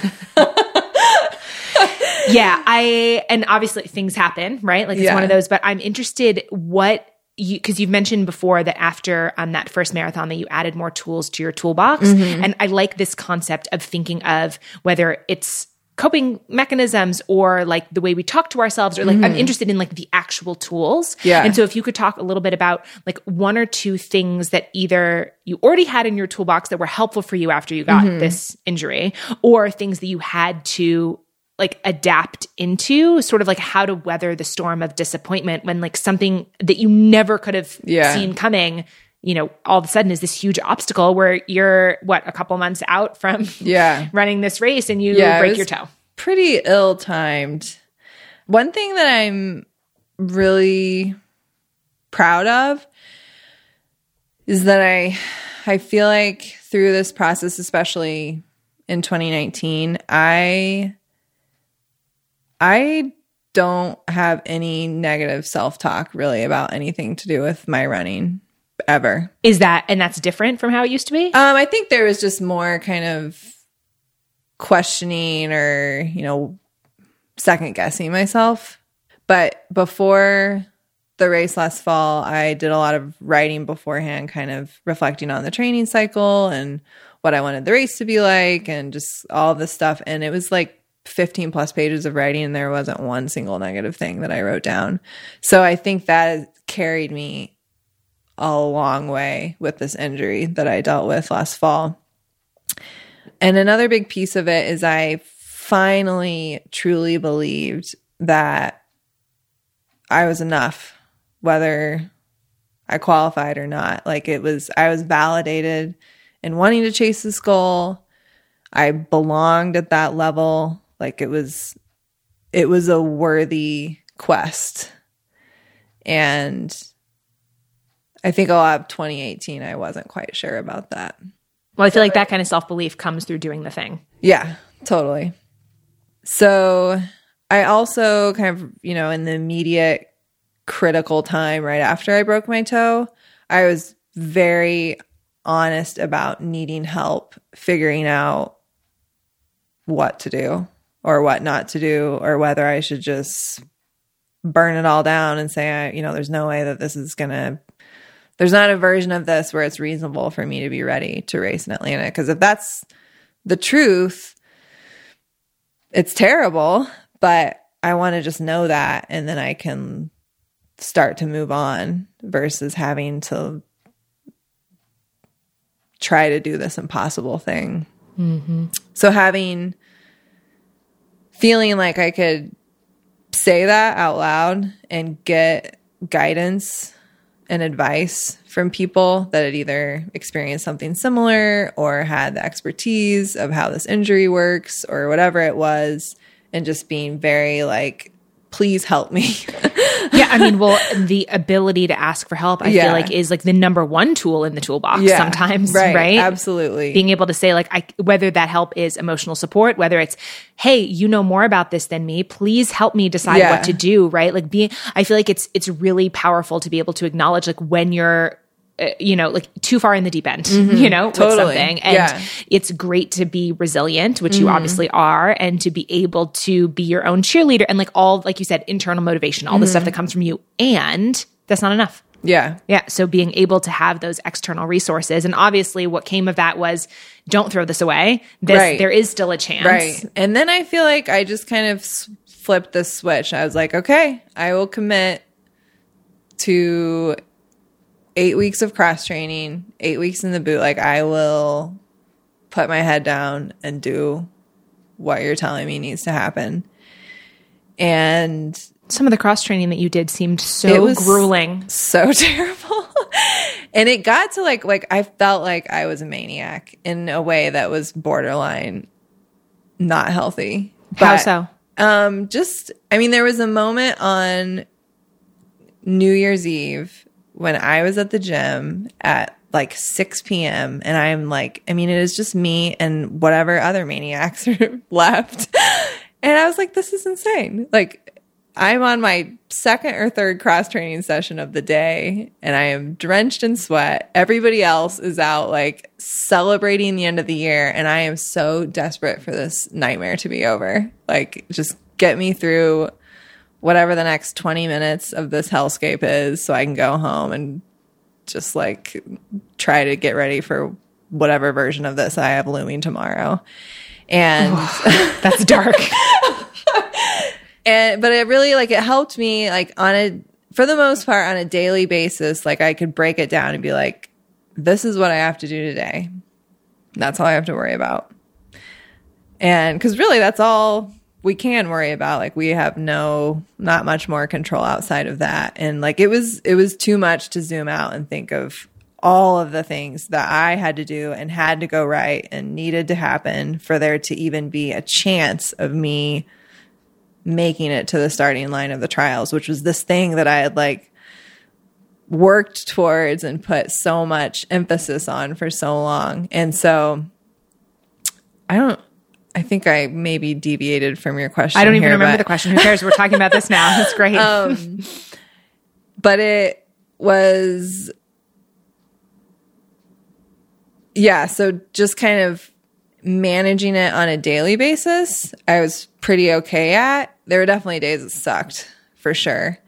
Speaker 2: I and obviously things happen, right? Like it's
Speaker 1: Yeah.
Speaker 2: one of those. But I'm interested what you because you've mentioned before that after um, that first marathon that you added more tools to your toolbox,
Speaker 1: Mm-hmm.
Speaker 2: and I like this concept of thinking of whether it's coping mechanisms or like the way we talk to ourselves or like I'm interested in like the actual tools.
Speaker 1: Mm-hmm. Yeah.
Speaker 2: And so if you could talk a little bit about like one or two things that either you already had in your toolbox that were helpful for you after you got
Speaker 1: Mm-hmm.
Speaker 2: this injury or things that you had to like adapt into sort of like how to weather the storm of disappointment when like something that you never could have
Speaker 1: Yeah.
Speaker 2: seen coming you know all of a sudden is this huge obstacle where you're what a couple months out from
Speaker 1: Yeah. [laughs]
Speaker 2: running this race and you
Speaker 1: Yeah,
Speaker 2: break your toe
Speaker 1: Pretty ill timed. One thing that I'm really proud of is that I I feel like through this process, especially in 2019, I I don't have any negative self-talk really about anything to do with my running ever.
Speaker 2: is that and that's different from how it used to be
Speaker 1: Um, I think there was just more kind of questioning or, you know, second guessing myself. But before the race last fall, I did a lot of writing beforehand, kind of reflecting on the training cycle and what I wanted the race to be like and just all this stuff. And it was like 15 plus pages of writing, and there wasn't one single negative thing that I wrote down. So I think that carried me a long way with this injury that I dealt with last fall. And another big piece of it is I finally truly believed that I was enough, whether I qualified or not. Like it was, I was validated in wanting to chase this goal. I belonged at that level. Like it was, it was a worthy quest. And I think a lot of 2018, I wasn't quite sure about that.
Speaker 2: well i feel like that kind of self-belief comes through doing the thing
Speaker 1: Yeah, totally. So I also kind of, you know, in the immediate critical time right after I broke my toe, I was very honest about needing help figuring out what to do or what not to do or whether I should just burn it all down and say, I, you know, there's no way that this is going to there's not a version of this where it's reasonable for me to be ready to race in Atlanta because if that's the truth, it's terrible, but I want to just know that and then I can start to move on versus having to try to do this impossible thing. Mm-hmm. So having feeling like I could say that out loud and get guidance and advice from people that had either experienced something similar or had the expertise of how this injury works or whatever it was and just being very like please help me. [laughs]
Speaker 2: Yeah i mean well the ability to ask for help i
Speaker 1: Yeah.
Speaker 2: feel like is like the number one tool in the toolbox
Speaker 1: Yeah,
Speaker 2: sometimes
Speaker 1: right,
Speaker 2: right?
Speaker 1: Absolutely.
Speaker 2: Being able to say like I, whether that help is emotional support whether it's hey you know more about this than me please help me decide
Speaker 1: Yeah.
Speaker 2: what to do right? Like being i feel like it's it's really powerful to be able to acknowledge like when you're uh, you know like too far in the deep end you know with
Speaker 1: Mm-hmm. Totally.
Speaker 2: something and
Speaker 1: Yeah.
Speaker 2: it's great to be resilient which
Speaker 1: Mm-hmm.
Speaker 2: you obviously are and to be able to be your own cheerleader and like all like you said internal motivation all the
Speaker 1: Mm-hmm.
Speaker 2: stuff that comes from you and that's not enough
Speaker 1: Yeah.
Speaker 2: Yeah. So being able to have those external resources. And obviously what came of that was don't throw this away. This,
Speaker 1: Right.
Speaker 2: there is still a chance.
Speaker 1: Right. And then I feel like I just kind of flipped the switch. I was like, okay, I will commit to eight weeks of cross training, eight weeks in the boot. Like, I will put my head down and do what you're telling me needs to happen. And
Speaker 2: Some of the cross training that you did seemed
Speaker 1: It
Speaker 2: so
Speaker 1: was-
Speaker 2: grueling.
Speaker 1: so [laughs] terrible. and it got to like like I felt like I was a maniac in a way that was borderline not healthy.
Speaker 2: How
Speaker 1: But,
Speaker 2: so?
Speaker 1: Um just I mean there was a moment on New Year's Eve when I was at the gym at like 6 p.m. and I'm like I mean it is just me and whatever other maniacs [laughs] are left. And I was like this is insane. Like I'm on my second or third cross training session of the day and I am drenched in sweat. Everybody else is out like celebrating the end of the year and I am so desperate for this nightmare to be over. Like just get me through whatever the next 20 minutes of this hellscape is so I can go home and just like try to get ready for whatever version of this I have looming tomorrow. And
Speaker 2: That's dark. [laughs]
Speaker 1: and but it really like it helped me like on a for the most part on a daily basis like i could break it down and be like this is what i have to do today that's all i have to worry about and because really that's all we can worry about like we have no not much more control outside of that and like it was it was too much to zoom out and think of all of the things that i had to do and had to go right and needed to happen for there to even be a chance of me making it to the starting line of the trials, which was this thing that I had like worked towards and put so much emphasis on for so long. And so I don't I think I maybe deviated from your question.
Speaker 2: I don't even
Speaker 1: here,
Speaker 2: remember
Speaker 1: but-
Speaker 2: the question. Who cares? We're talking about this now. It's great.
Speaker 1: Um, but it was yeah so just kind of managing it on a daily basis i was pretty okay at there were definitely days that sucked for sure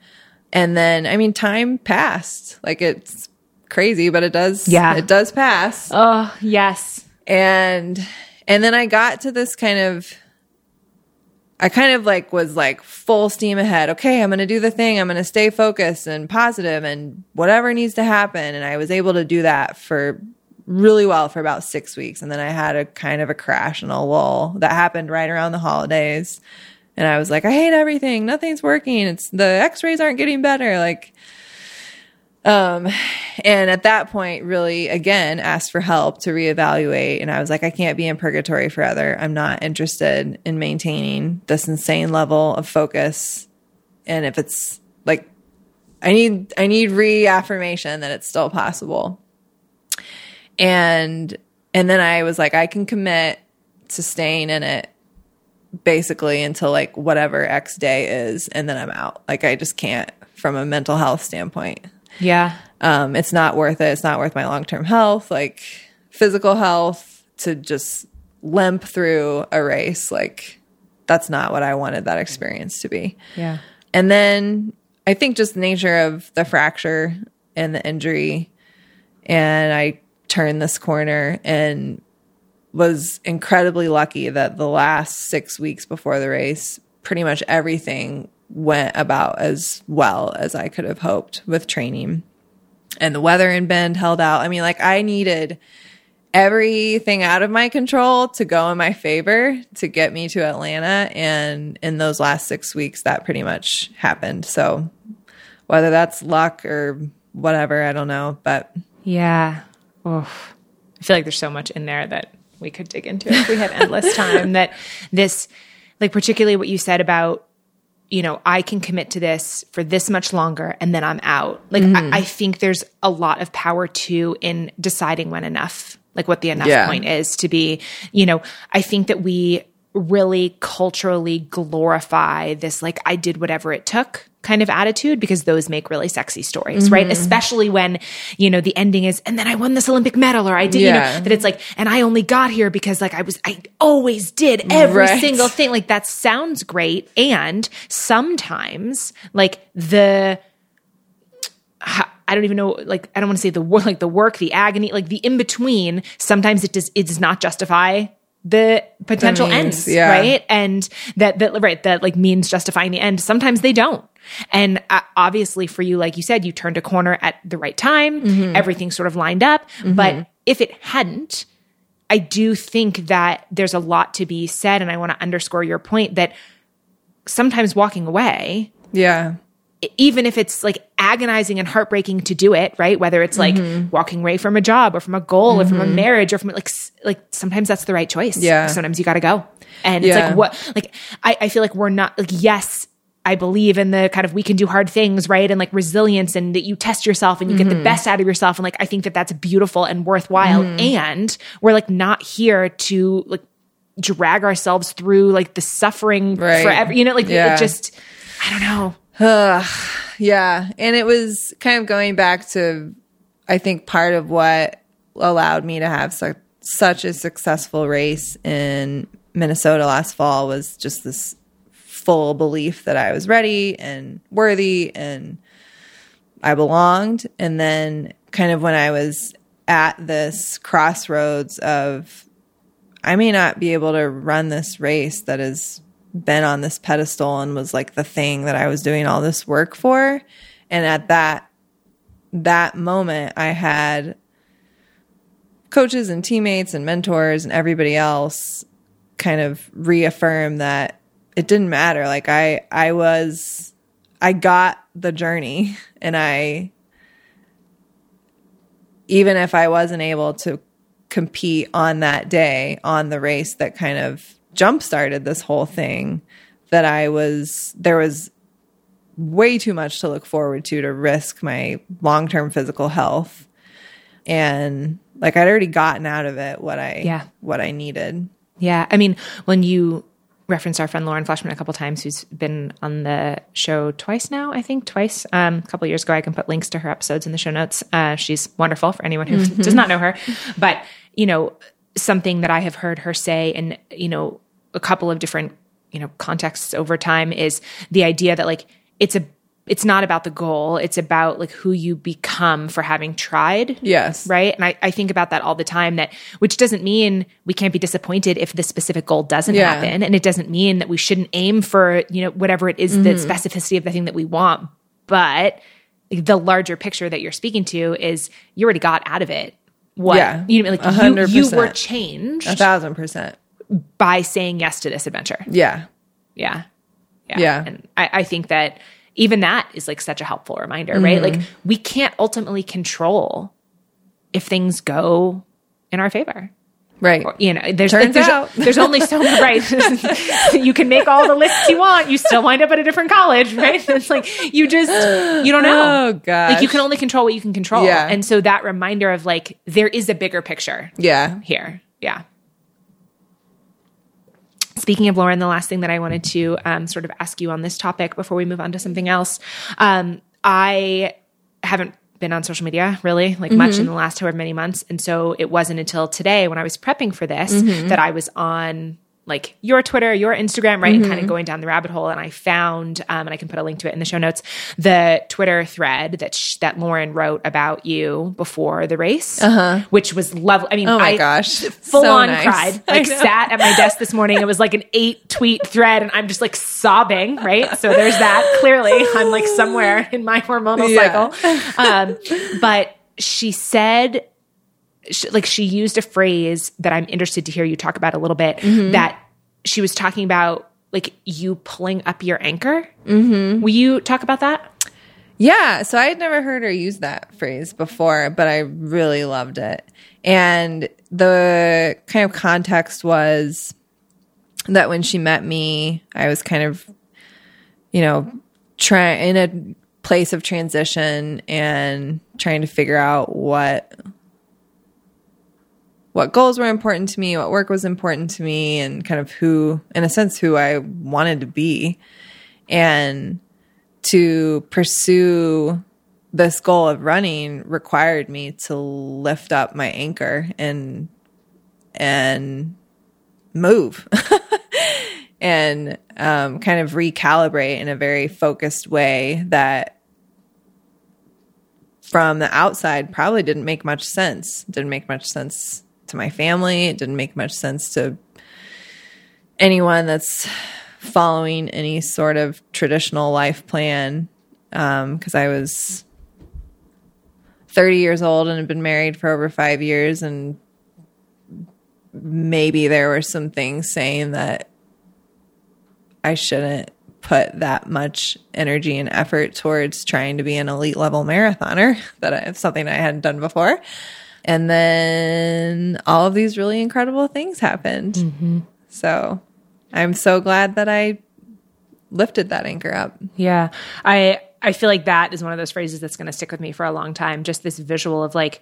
Speaker 1: and then i mean time passed like it's crazy but it does
Speaker 2: Yeah.
Speaker 1: it does pass
Speaker 2: oh, yes.
Speaker 1: and and then i got to this kind of i kind of like was like full steam ahead. Okay i'm gonna do the thing. I'm gonna stay focused and positive and whatever needs to happen. And i was able to do that for really well for about six weeks. And then i had a kind of a crash and a lull that happened right around the holidays. And i was like i hate everything. Nothing's working. It's the x-rays aren't getting better. Like um, and at that point, really, again, asked for help to reevaluate. And I was like, I can't be in purgatory forever. I'm not interested in maintaining this insane level of focus. And if it's like, I need, I need reaffirmation that it's still possible. And, and then I was like, I can commit to staying in it basically until like whatever X day is. And then I'm out. Like, I just can't from a mental health standpoint
Speaker 2: Yeah.
Speaker 1: um, it's not worth it. It's not worth my long term health, like physical health, to just limp through a race. Like, that's not what I wanted that experience to be.
Speaker 2: Yeah.
Speaker 1: And then I think just the nature of the fracture and the injury, and I turned this corner and was incredibly lucky that the last six weeks before the race, pretty much everything went about as well as I could have hoped with training. And the weather in Bend held out. I mean, like, I needed everything out of my control to go in my favor to get me to Atlanta. And in those last six weeks, that pretty much happened. So whether that's luck or whatever, I don't know. But
Speaker 2: Yeah. Oof. I feel like there's so much in there that we could dig into if we had endless [laughs] time. That this, like, particularly what you said about, you know, I can commit to this for this much longer and then I'm out. Like, I, mm-hmm. I think there's a lot of power too in deciding when enough, like, what the enough
Speaker 1: Yeah.
Speaker 2: point is to be, you know, I think that we really culturally glorify this, like, I did whatever it took kind of attitude because those make really sexy stories, right? Mm-hmm. Especially when, you know, the ending is, and then I won this Olympic medal or I did, you know, that it's like, and I only got here because like I was, I always did every
Speaker 1: Right.
Speaker 2: single thing. Like that sounds great. And sometimes like the, I don't even know, like, I don't want to say the work, like the work, the agony, like the in between. Sometimes it does, it does not justify the potential
Speaker 1: means,
Speaker 2: ends,
Speaker 1: yeah.
Speaker 2: right? And that, that, right, that like means justifying the end. Sometimes they don't. And uh, obviously for you, like you said, you turned a corner at the right time.
Speaker 1: Mm-hmm.
Speaker 2: Everything sort of lined up. But if it hadn't, I do think that there's a lot to be said. And I want to underscore your point that sometimes walking away,
Speaker 1: Yeah.
Speaker 2: Even if it's like agonizing and heartbreaking to do it, right? Whether it's like
Speaker 1: Mm-hmm.
Speaker 2: walking away from a job or from a goal or from a marriage or from like, like sometimes that's the right choice.
Speaker 1: Yeah.
Speaker 2: Sometimes you got to go. And it's like, what, like, I, I feel like we're not like, yes, I believe in the kind of we can do hard things, right? And like resilience and that you test yourself and you
Speaker 1: Mm-hmm.
Speaker 2: get the best out of yourself. And like, I think that that's beautiful and worthwhile.
Speaker 1: Mm-hmm.
Speaker 2: And we're like not here to like drag ourselves through like the suffering
Speaker 1: Right.
Speaker 2: forever. You know, like
Speaker 1: Yeah.
Speaker 2: it just, I don't know.
Speaker 1: Yeah. And it was kind of going back to, I think, part of what allowed me to have su- such a successful race in Minnesota last fall was just this full belief that I was ready and worthy and I belonged. And then, kind of when I was at this crossroads of, I may not be able to run this race that has been on this pedestal and was like the thing that I was doing all this work for. And at that that moment I had coaches and teammates and mentors and everybody else kind of reaffirm that it didn't matter. Like I I was I got the journey [laughs] and I even if I wasn't able to compete on that day on the race that kind of jump started this whole thing that I was there was way too much to look forward to to risk my long-term physical health and like I'd already gotten out of it what I
Speaker 2: Yeah.
Speaker 1: what I needed.
Speaker 2: Yeah. I mean, when you referenced our friend Lauren Fleshman a couple times, who's been on the show twice now, I think twice. Um, a couple years ago, I can put links to her episodes in the show notes. Uh, she's wonderful for anyone who does not know her. But, you know, something that I have heard her say in, you know, a couple of different, you know, contexts over time is the idea that like it's a, it's not about the goal. It's about like who you become for having tried
Speaker 1: Yes.
Speaker 2: right and I, I think about that all the time that which doesn't mean we can't be disappointed if the specific goal doesn't
Speaker 1: Yeah.
Speaker 2: happen and it doesn't mean that we shouldn't aim for you know whatever it is, the mm-hmm. specificity of the thing that we want but the larger picture that you're speaking to is you already got out of it what
Speaker 1: Yeah.
Speaker 2: you know like
Speaker 1: A
Speaker 2: you,
Speaker 1: hundred
Speaker 2: you were changed
Speaker 1: A thousand percent.
Speaker 2: by saying yes to this adventure
Speaker 1: Yeah.
Speaker 2: yeah. Yeah.
Speaker 1: Yeah.
Speaker 2: And I, I think that even that is like such a helpful reminder, right?
Speaker 1: Mm-hmm.
Speaker 2: Like we can't ultimately control if things go in our favor.
Speaker 1: Right.
Speaker 2: You know, there's
Speaker 1: Turns
Speaker 2: there's,
Speaker 1: out.
Speaker 2: there's only so [laughs] much, right? [laughs] you can make all the lists you want. You still wind up at a different college, right? [laughs] It's like you just you don't know.
Speaker 1: Oh, god.
Speaker 2: Like you can only control what you can control.
Speaker 1: Yeah.
Speaker 2: And so that reminder of like there is a bigger picture
Speaker 1: Yeah.
Speaker 2: here. Yeah. Speaking of Lauren, the last thing that I wanted to um, sort of ask you on this topic before we move on to something else, um, I haven't been on social media really like much mm-hmm. in the last however many months, and so it wasn't until today when I was prepping for this mm-hmm. that I was on like your Twitter, your Instagram, right, and kind of going down the rabbit hole. And I found, um, and I can put a link to it in the show notes, the Twitter thread that sh- that Lauren wrote about you before the race, which was lovely. I mean,
Speaker 1: Oh my
Speaker 2: I
Speaker 1: gosh.
Speaker 2: full
Speaker 1: So
Speaker 2: on
Speaker 1: nice.
Speaker 2: cried. [laughs] Like sat at my desk this morning. It was like an eight tweet thread, and I'm just like sobbing. Right, so there's that. Clearly, I'm like somewhere in my hormonal
Speaker 1: Yeah.
Speaker 2: cycle. [laughs] Um, but she said she, like she used a phrase that I'm interested to hear you talk about a little bit.
Speaker 1: Mm-hmm.
Speaker 2: That she was talking about like you pulling up your anchor. Mm-hmm. Will you talk about that?
Speaker 1: Yeah, so I had never heard her use that phrase before, but I really loved it. And the kind of context was that when she met me, I was kind of, you know, trying in a place of transition and trying to figure out what what goals were important to me, what work was important to me, and kind of who, in a sense, who I wanted to be. And to pursue this goal of running required me to lift up my anchor and and move [laughs] and um, kind of recalibrate in a very focused way that from the outside probably didn't make much sense. Didn't make much sense to my family. It didn't make much sense to anyone that's following any sort of traditional life plan. Um, because I was 30 years old and had been married for over five years, and maybe there were some things saying that I shouldn't put that much energy and effort towards trying to be an elite level marathoner [laughs] that I, something I hadn't done before. And then all of these really incredible things happened. So I'm so glad that I lifted that anchor up.
Speaker 2: Yeah. I I feel like that is one of those phrases that's going to stick with me for a long time. Just this visual of like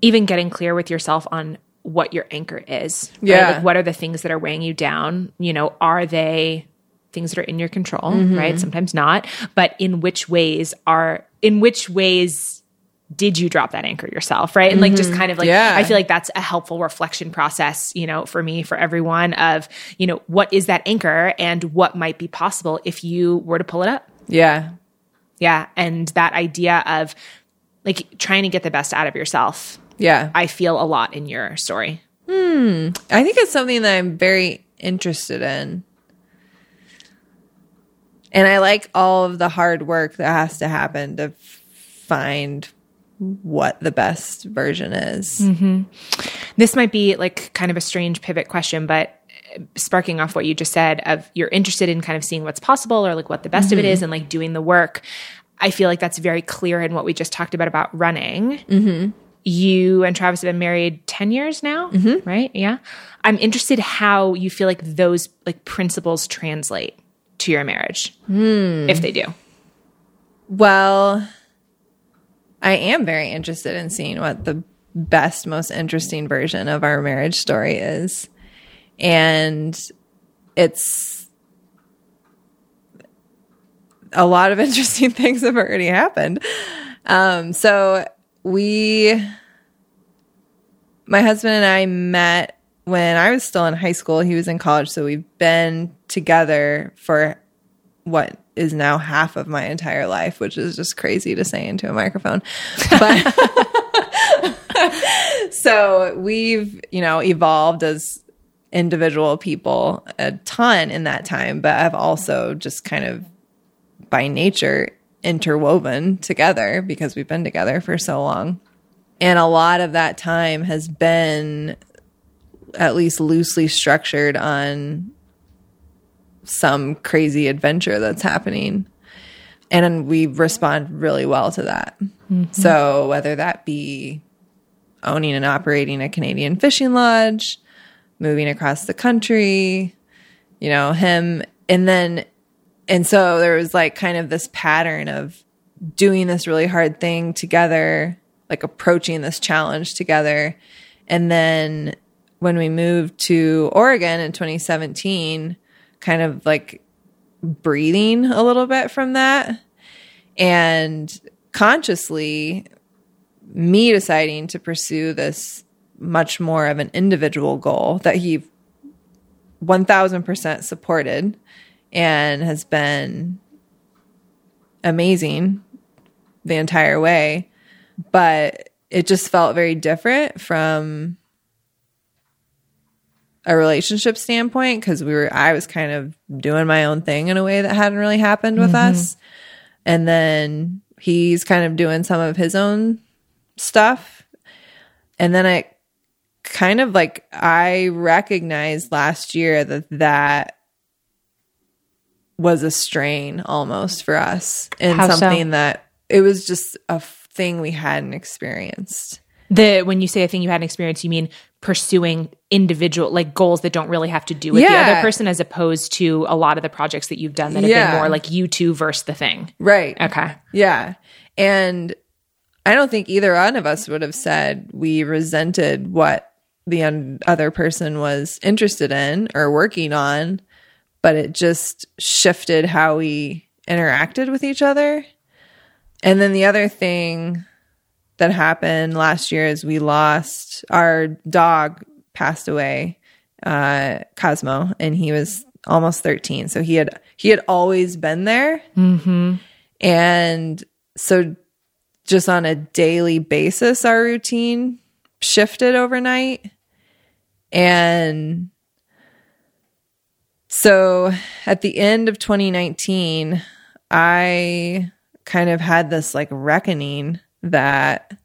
Speaker 2: even getting clear with yourself on what your anchor is. right?
Speaker 1: Yeah.
Speaker 2: Like what are the things that are weighing you down? You know, are they things that are in your control,
Speaker 1: Mm-hmm.
Speaker 2: right? Sometimes not, but in which ways are in which ways did you drop that anchor yourself, right? And like just kind of like
Speaker 1: Mm-hmm. Yeah.
Speaker 2: I feel like that's a helpful reflection process, you know, for me, for everyone of, you know, what is that anchor and what might be possible if you were to pull it up.
Speaker 1: Yeah.
Speaker 2: Yeah. And that idea of like trying to get the best out of yourself,
Speaker 1: Yeah.
Speaker 2: I feel a lot in your story.
Speaker 1: hmm I think it's something that I'm very interested in. And I like all of the hard work that has to happen to find what the best version is. Mm-hmm.
Speaker 2: This might be like kind of a strange pivot question, but uh, sparking off what you just said of you're interested in kind of seeing what's possible or like what the best of it mm-hmm. is and like doing the work. I feel like that's very clear in what we just talked about about running. Mm-hmm. You and Travis have been married 10 years now, right? Yeah. I'm interested how you feel like those like principles translate to your marriage, hmm. if they do.
Speaker 1: Well, I am very interested in seeing what the best, most interesting version of our marriage story is. And it's a lot of [laughs] interesting things have already happened. Um, so we, my husband and I met when I was still in high school. He was in college. So we've been together for what is now half of my entire life, which is just crazy to say into a microphone. But [laughs] so we've, you know, evolved as individual people a ton in that time, but I've also just kind of by nature interwoven together because we've been together for so long. And a lot of that time has been at least loosely structured on some crazy adventure that's happening. And we respond really well to that. Mm-hmm. So, whether that be owning and operating a Canadian fishing lodge, moving across the country, you know, him, and then, and so there was like kind of this pattern of doing this really hard thing together, like approaching this challenge together. And then when we moved to Oregon in 2017, kind of like breathing a little bit from that. And consciously me deciding to pursue this much more of an individual goal that he 1000% supported and has been amazing the entire way. But it just felt very different from a relationship standpoint because we were I was kind of doing my own thing in a way that hadn't really happened with mm-hmm. us. And then he's kind of doing some of his own stuff. And then I kind of like I recognized last year that that was a strain almost for us and
Speaker 2: How so?
Speaker 1: something that it was just a thing we hadn't experienced.
Speaker 2: The when you say a thing you hadn't experienced, you mean pursuing individual like goals that don't really have to do with the other person, as opposed to a lot of the projects that you've done that have
Speaker 1: Yeah.
Speaker 2: been more like you two versus the thing.
Speaker 1: Right.
Speaker 2: Okay.
Speaker 1: Yeah. And I don't think either one of us would have said we resented what the un- other person was interested in or working on, but it just shifted how we interacted with each other. And then the other thing that happened last year is we lost our dog passed away uh cosmo and he was almost 13 so he had he had always been there. And so just on a daily basis, our routine shifted overnight. And so at the end of 2019, I kind of had this like reckoning that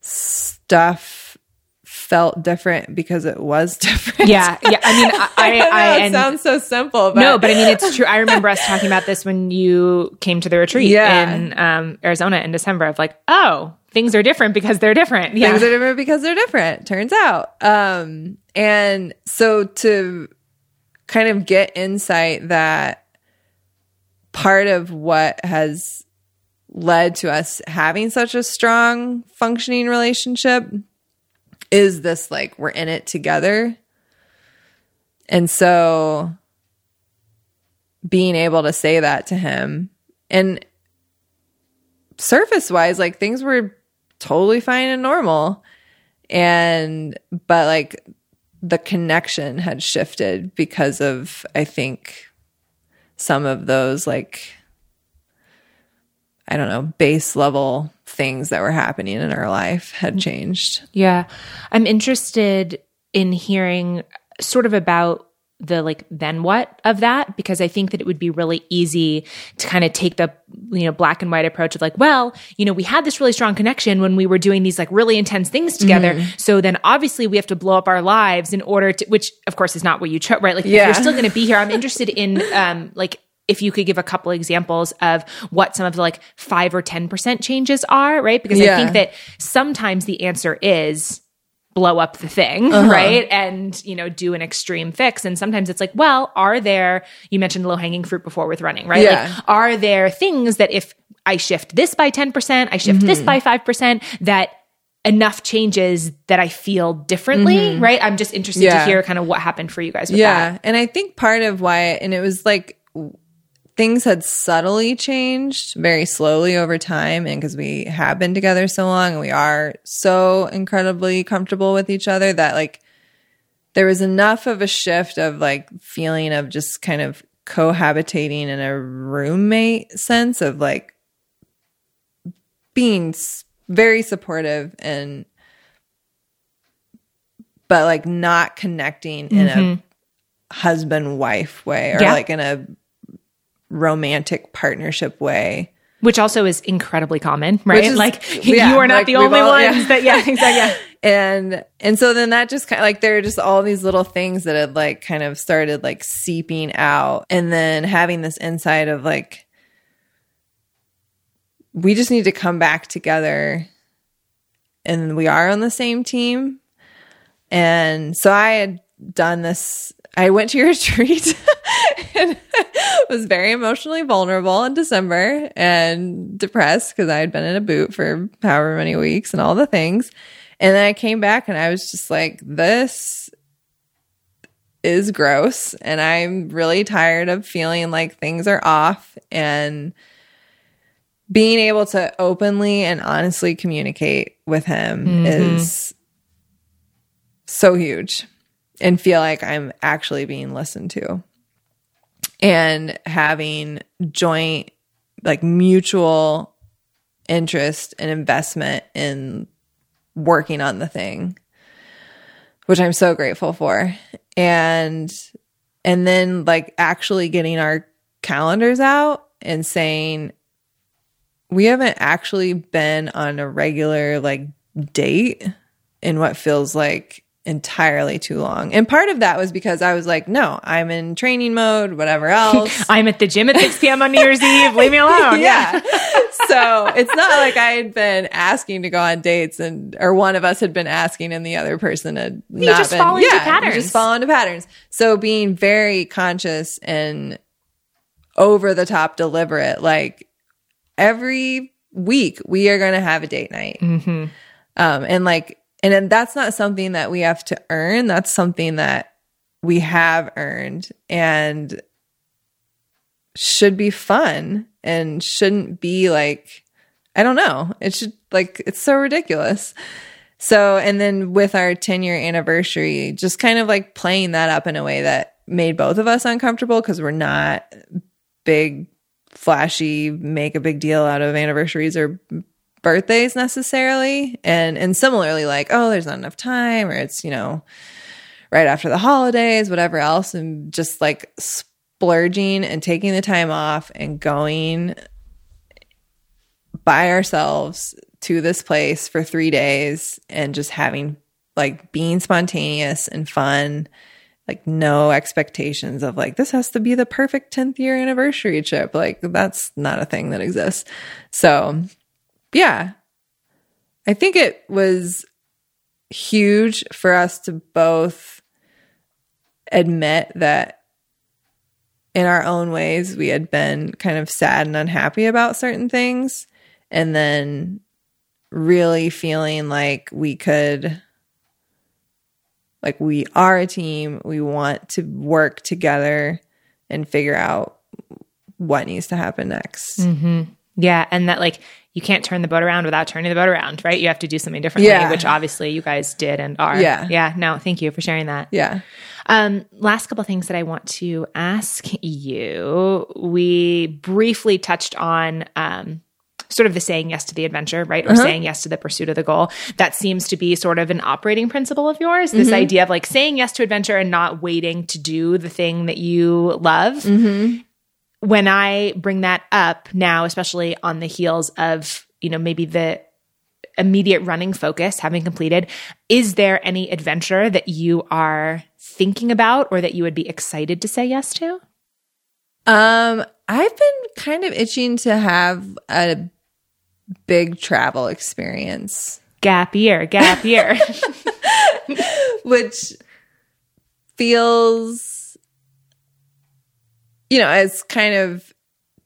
Speaker 1: stuff felt different because it was [laughs] different.
Speaker 2: Yeah, yeah. I mean, I, [laughs] I,
Speaker 1: I,
Speaker 2: I
Speaker 1: it sounds so simple, but
Speaker 2: no, but I mean, it's true. I remember us talking about this when you came to the retreat
Speaker 1: Yeah.
Speaker 2: in um, Arizona in December. Of like, oh, things are different because they're different. Yeah,
Speaker 1: things are different because they're different turns out um and so to kind of get insight that part of what has led to us having such a strong functioning relationship is this like we're in it together. And so being able to say that to him and surface wise like things were totally fine and normal. And but like the connection had shifted because of i think some of those like i don't know base level things that were happening in our life had changed.
Speaker 2: Yeah. I'm interested in hearing sort of about the like then what of that because I think that it would be really easy to kind of take the you know black and white approach of like well you know we had this really strong connection when we were doing these like really intense things together. So then obviously we have to blow up our lives in order to which of course is not what you chose right? Like
Speaker 1: Yeah.
Speaker 2: you're still going to be here I'm [laughs] interested in um like if you could give a couple examples of what some of the like 5 or 10% changes are right because I think that sometimes the answer is blow up the thing,
Speaker 1: Uh-huh.
Speaker 2: right? And, you know, do an extreme fix. And sometimes it's like, well, are there, you mentioned low hanging fruit before with running, right?
Speaker 1: Yeah.
Speaker 2: Like, are there things that if I shift this by 10%, I shift this
Speaker 1: Mm-hmm.
Speaker 2: by 5%, that enough changes that I feel differently, right? I'm just interested to
Speaker 1: Mm-hmm.
Speaker 2: Hear kind of what happened for you guys with
Speaker 1: yeah
Speaker 2: that.
Speaker 1: and i think part of why and it was like things had subtly changed very slowly over time and because we have been together so long and we are so incredibly comfortable with each other that like there was enough of a shift of like feeling of just kind of cohabitating in a roommate sense of like being very supportive and but like not connecting in a mm-hmm. husband wife way or
Speaker 2: Yeah.
Speaker 1: like in a romantic partnership way.
Speaker 2: Which also is incredibly common, right?
Speaker 1: is-
Speaker 2: like [laughs]
Speaker 1: yeah,
Speaker 2: you are not
Speaker 1: like
Speaker 2: the only
Speaker 1: all-
Speaker 2: ones
Speaker 1: yeah.
Speaker 2: that, yeah, exactly. Yeah. [laughs]
Speaker 1: And and so then that just kind of like there are just all these little things that had like kind of started like seeping out and then having this insight of like we just need to come back together and we are on the same team. And so I had done this I went to your [laughs] retreat and [laughs] was very emotionally vulnerable in December and depressed because I had been in a boot for however many weeks and all the things. And then I came back and I was just like, this is gross. And I'm really tired of feeling like things are off and being able to openly and honestly communicate with him mm-hmm. is so huge and feel like I'm actually being listened to. And having joint like mutual interest and investment in working on the thing which I'm so grateful for. And and then like actually getting our calendars out and saying we haven't actually been on a regular like date in what feels like entirely too long. And part of that was because I was like, no, I'm in training mode, whatever else. [laughs]
Speaker 2: I'm at the gym at 6 p.m. on New Year's Eve. Leave me alone. [laughs]
Speaker 1: yeah. so it's not like I had been asking to go on dates and or one of us had been asking and the other person had not
Speaker 2: just
Speaker 1: been.
Speaker 2: fall into
Speaker 1: yeah, you
Speaker 2: patterns.
Speaker 1: just fall into patterns. So being very conscious and over the top deliberate, like every week we are going to have a date night.
Speaker 2: Mm-hmm.
Speaker 1: Um, and like, and then that's not something that we have to earn. That's something that we have earned and should be fun and shouldn't be like, I don't know. It should like, it's so ridiculous. So, and then with our 10 year anniversary, just kind of like playing that up in a way that made both of us uncomfortable because we're not big flashy, make a big deal out of anniversaries or birthdays necessarily. And and similarly, like, oh, there's not enough time, or it's, you know, right after the holidays, whatever else, and just like splurging and taking the time off and going by ourselves to this place for three days and just having like being spontaneous and fun. Like no expectations of like this has to be the perfect 10th year anniversary trip. Like that's not a thing that exists. So yeah i think it was huge for us to both admit that in our own ways we had been kind of sad and unhappy about certain things and then really feeling like we could like we are a team we want to work together and figure out what needs to happen next
Speaker 2: Mm-hmm. Yeah. And that, like, you can't turn the boat around without turning the boat around, right? You have to do something differently,
Speaker 1: Yeah.
Speaker 2: which obviously you guys did and are.
Speaker 1: Yeah.
Speaker 2: Yeah. No, thank you for sharing that.
Speaker 1: yeah
Speaker 2: Um, last couple things that I want to ask you. We briefly touched on um, sort of the saying yes to the adventure, right? Or saying yes to the pursuit of the goal. That seems to be sort of an operating principle of yours. This idea of like saying yes to adventure and not waiting to do the thing that you love. When I bring that up now, especially on the heels of, you know, maybe the immediate running focus having completed, is there any adventure that you are thinking about or that you would be excited to say yes to?
Speaker 1: um i've been kind of itching to have a big travel experience
Speaker 2: Gap year, gap year. [laughs]
Speaker 1: which feels you know it's kind of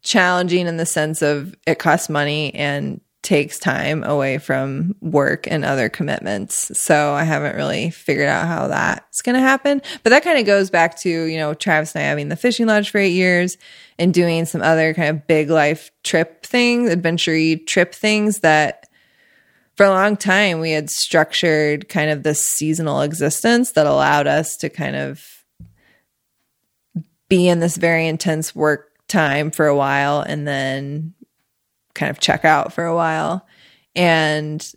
Speaker 1: challenging in the sense of it costs money and takes time away from work and other commitments. So i haven't really figured out how that's going to happen. But that kind of goes back to you know travis and i having the fishing lodge for eight years and doing some other kind of big life trip things adventure trip things that for a long time we had structured kind of this seasonal existence that allowed us to kind of be in this very intense work time for a while and then kind of check out for a while and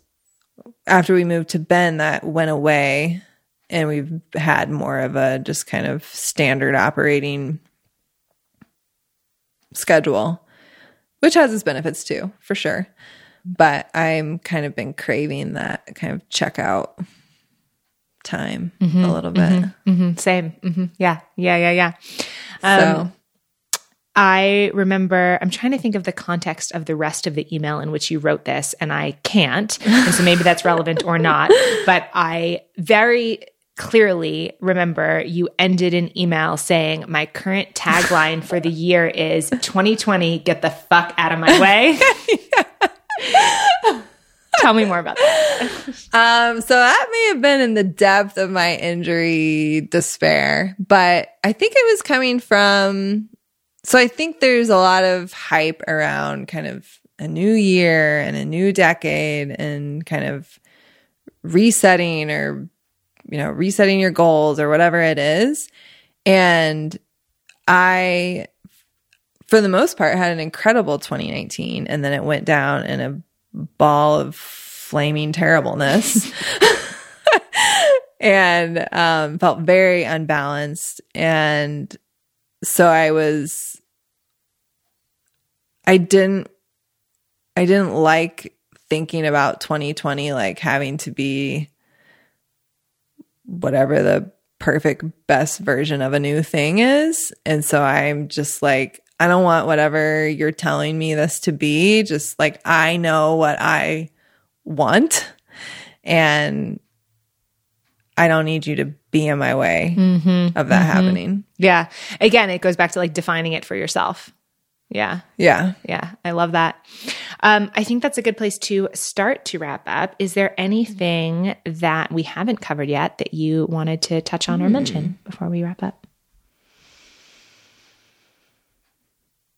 Speaker 1: after we moved to Bend, that went away and we've had more of a just kind of standard operating schedule which has its benefits too for sure but I'm kind of been craving that kind of checkout time a little bit.
Speaker 2: hmm Same. hmm Yeah. Yeah. Yeah. Yeah. Um,
Speaker 1: so
Speaker 2: I remember, I'm trying to think of the context of the rest of the email in which you wrote this, and I can't. And so maybe that's relevant or not. [laughs] But I very clearly remember you ended an email saying, My current tagline for the year is 2020, get the fuck out of my way. [laughs] [laughs] Tell me more about that. [laughs]
Speaker 1: um so that may have been in the depth of my injury despair, but I think it was coming from so I think there's a lot of hype around kind of a new year and a new decade and kind of resetting or you know resetting your goals or whatever it is and i for the most part had an incredible 2019 and then it went down in a ball of flaming terribleness. [laughs] And um, felt very unbalanced. And so i was i didn't i didn't like thinking about 2020 like having to be whatever the perfect best version of a new thing is. And so i'm just like i don't want whatever you're telling me this to be just like i know what i want and i don't need you to be in my way mm-hmm. of that mm-hmm. happening
Speaker 2: Yeah. Again, it goes back to like defining it for yourself. Yeah.
Speaker 1: yeah
Speaker 2: Yeah, I love that. Um, I think that's a good place to start to wrap up. Is there anything that we haven't covered yet that you wanted to touch on or mention mm. before we wrap up?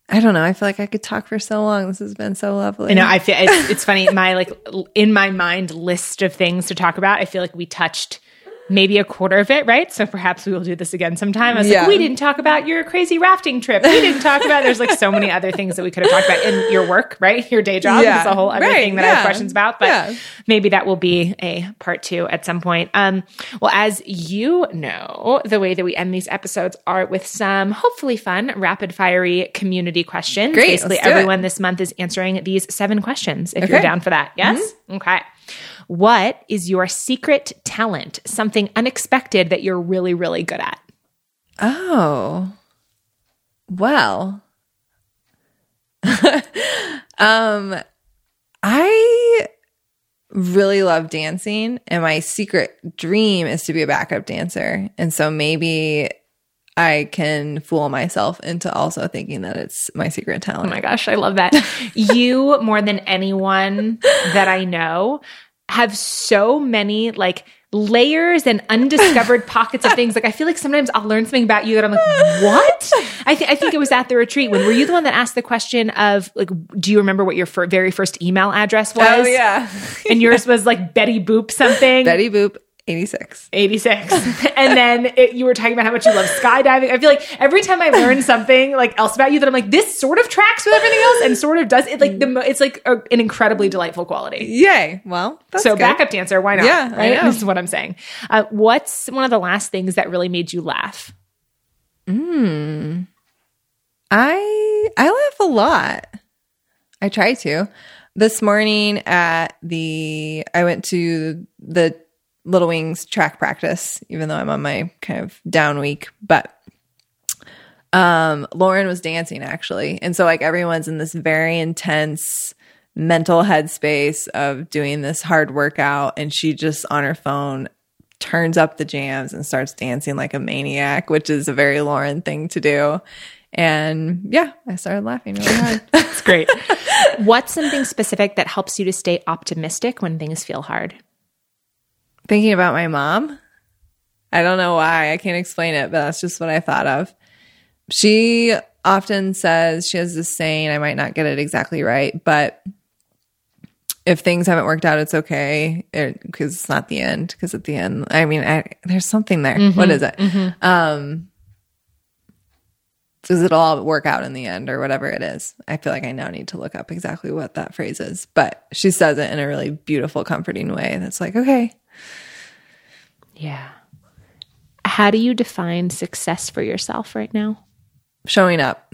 Speaker 1: I don't know i feel like i could talk for so long this has been so lovely
Speaker 2: You know, I feel it's, it's funny. My like in my mind list of things to talk about. I feel like we touched maybe a quarter of it, right? So perhaps we will do this again sometime. I was
Speaker 1: Yeah.
Speaker 2: like, we didn't talk about your crazy rafting trip. We didn't talk about. There's like so many other things that we could have talked about in your work, right? Your day job.
Speaker 1: Yeah.
Speaker 2: It's a whole other
Speaker 1: Right,
Speaker 2: thing that I have questions about, but
Speaker 1: Yeah.
Speaker 2: maybe that will be a part two at some point. Um, well, as you know, the way that we end these episodes are with some hopefully fun, rapid fiery community questions.
Speaker 1: Great,
Speaker 2: Basically,
Speaker 1: do it.
Speaker 2: everyone this month is answering these seven questions. If you're
Speaker 1: Mm-hmm.
Speaker 2: down for that, yes. Okay. What is your secret talent? Something unexpected that you're really, really good at?
Speaker 1: Oh. Well. [laughs] um I really love dancing and my secret dream is to be a backup dancer. And so maybe I can fool myself into also thinking that it's my secret talent.
Speaker 2: Oh my gosh, I love that. [laughs] you, more than anyone that I know, have so many like layers and undiscovered [laughs] pockets of things. Like I feel like sometimes I'll learn something about you that I'm like, what? I, th- I think it was at the retreat when were you the one that asked the question of like, do you remember what your fir- very first email address oh, was?
Speaker 1: oh yeah.
Speaker 2: and yours [laughs] was like Betty Boop something.
Speaker 1: Betty Boop 86.
Speaker 2: 86. [laughs] and then it, you were talking about how much you love skydiving. I feel like every time I learn something like else about you that I'm like, this sort of tracks with everything else and sort of does it like the, mo- it's like a, an incredibly delightful quality.
Speaker 1: Yay. Well, that's
Speaker 2: So
Speaker 1: good.
Speaker 2: backup dancer, why not?
Speaker 1: Yeah,
Speaker 2: right? This is what I'm saying. Uh, what's one of the last things that really made you laugh?
Speaker 1: I I laugh a lot. I try to. This morning at the I went to the Little Wings track practice, even though I'm on my kind of down week, but um Lauren was dancing actually. And so like everyone's in this very intense mental headspace of doing this hard workout and she just on her phone turns up the jams and starts dancing like a maniac, which is a very Lauren thing to do. And yeah, I started laughing really hard. [laughs]
Speaker 2: It's great. what's something specific that helps you to stay optimistic when things feel hard?
Speaker 1: Thinking about my mom. I don't know why. I can't explain it, but that's just what I thought of. She often says, she has this saying, I might not get it exactly right, but if things haven't worked out, it's okay because it's not the end. Because at the end, I mean, I, there's something there. What is it? Um, does it all work out in the end or whatever it is? I feel like I now need to look up exactly what that phrase is, but she says it in a really beautiful, comforting way. That's like, okay,
Speaker 2: Yeah. How do you define success for yourself right now?
Speaker 1: showing up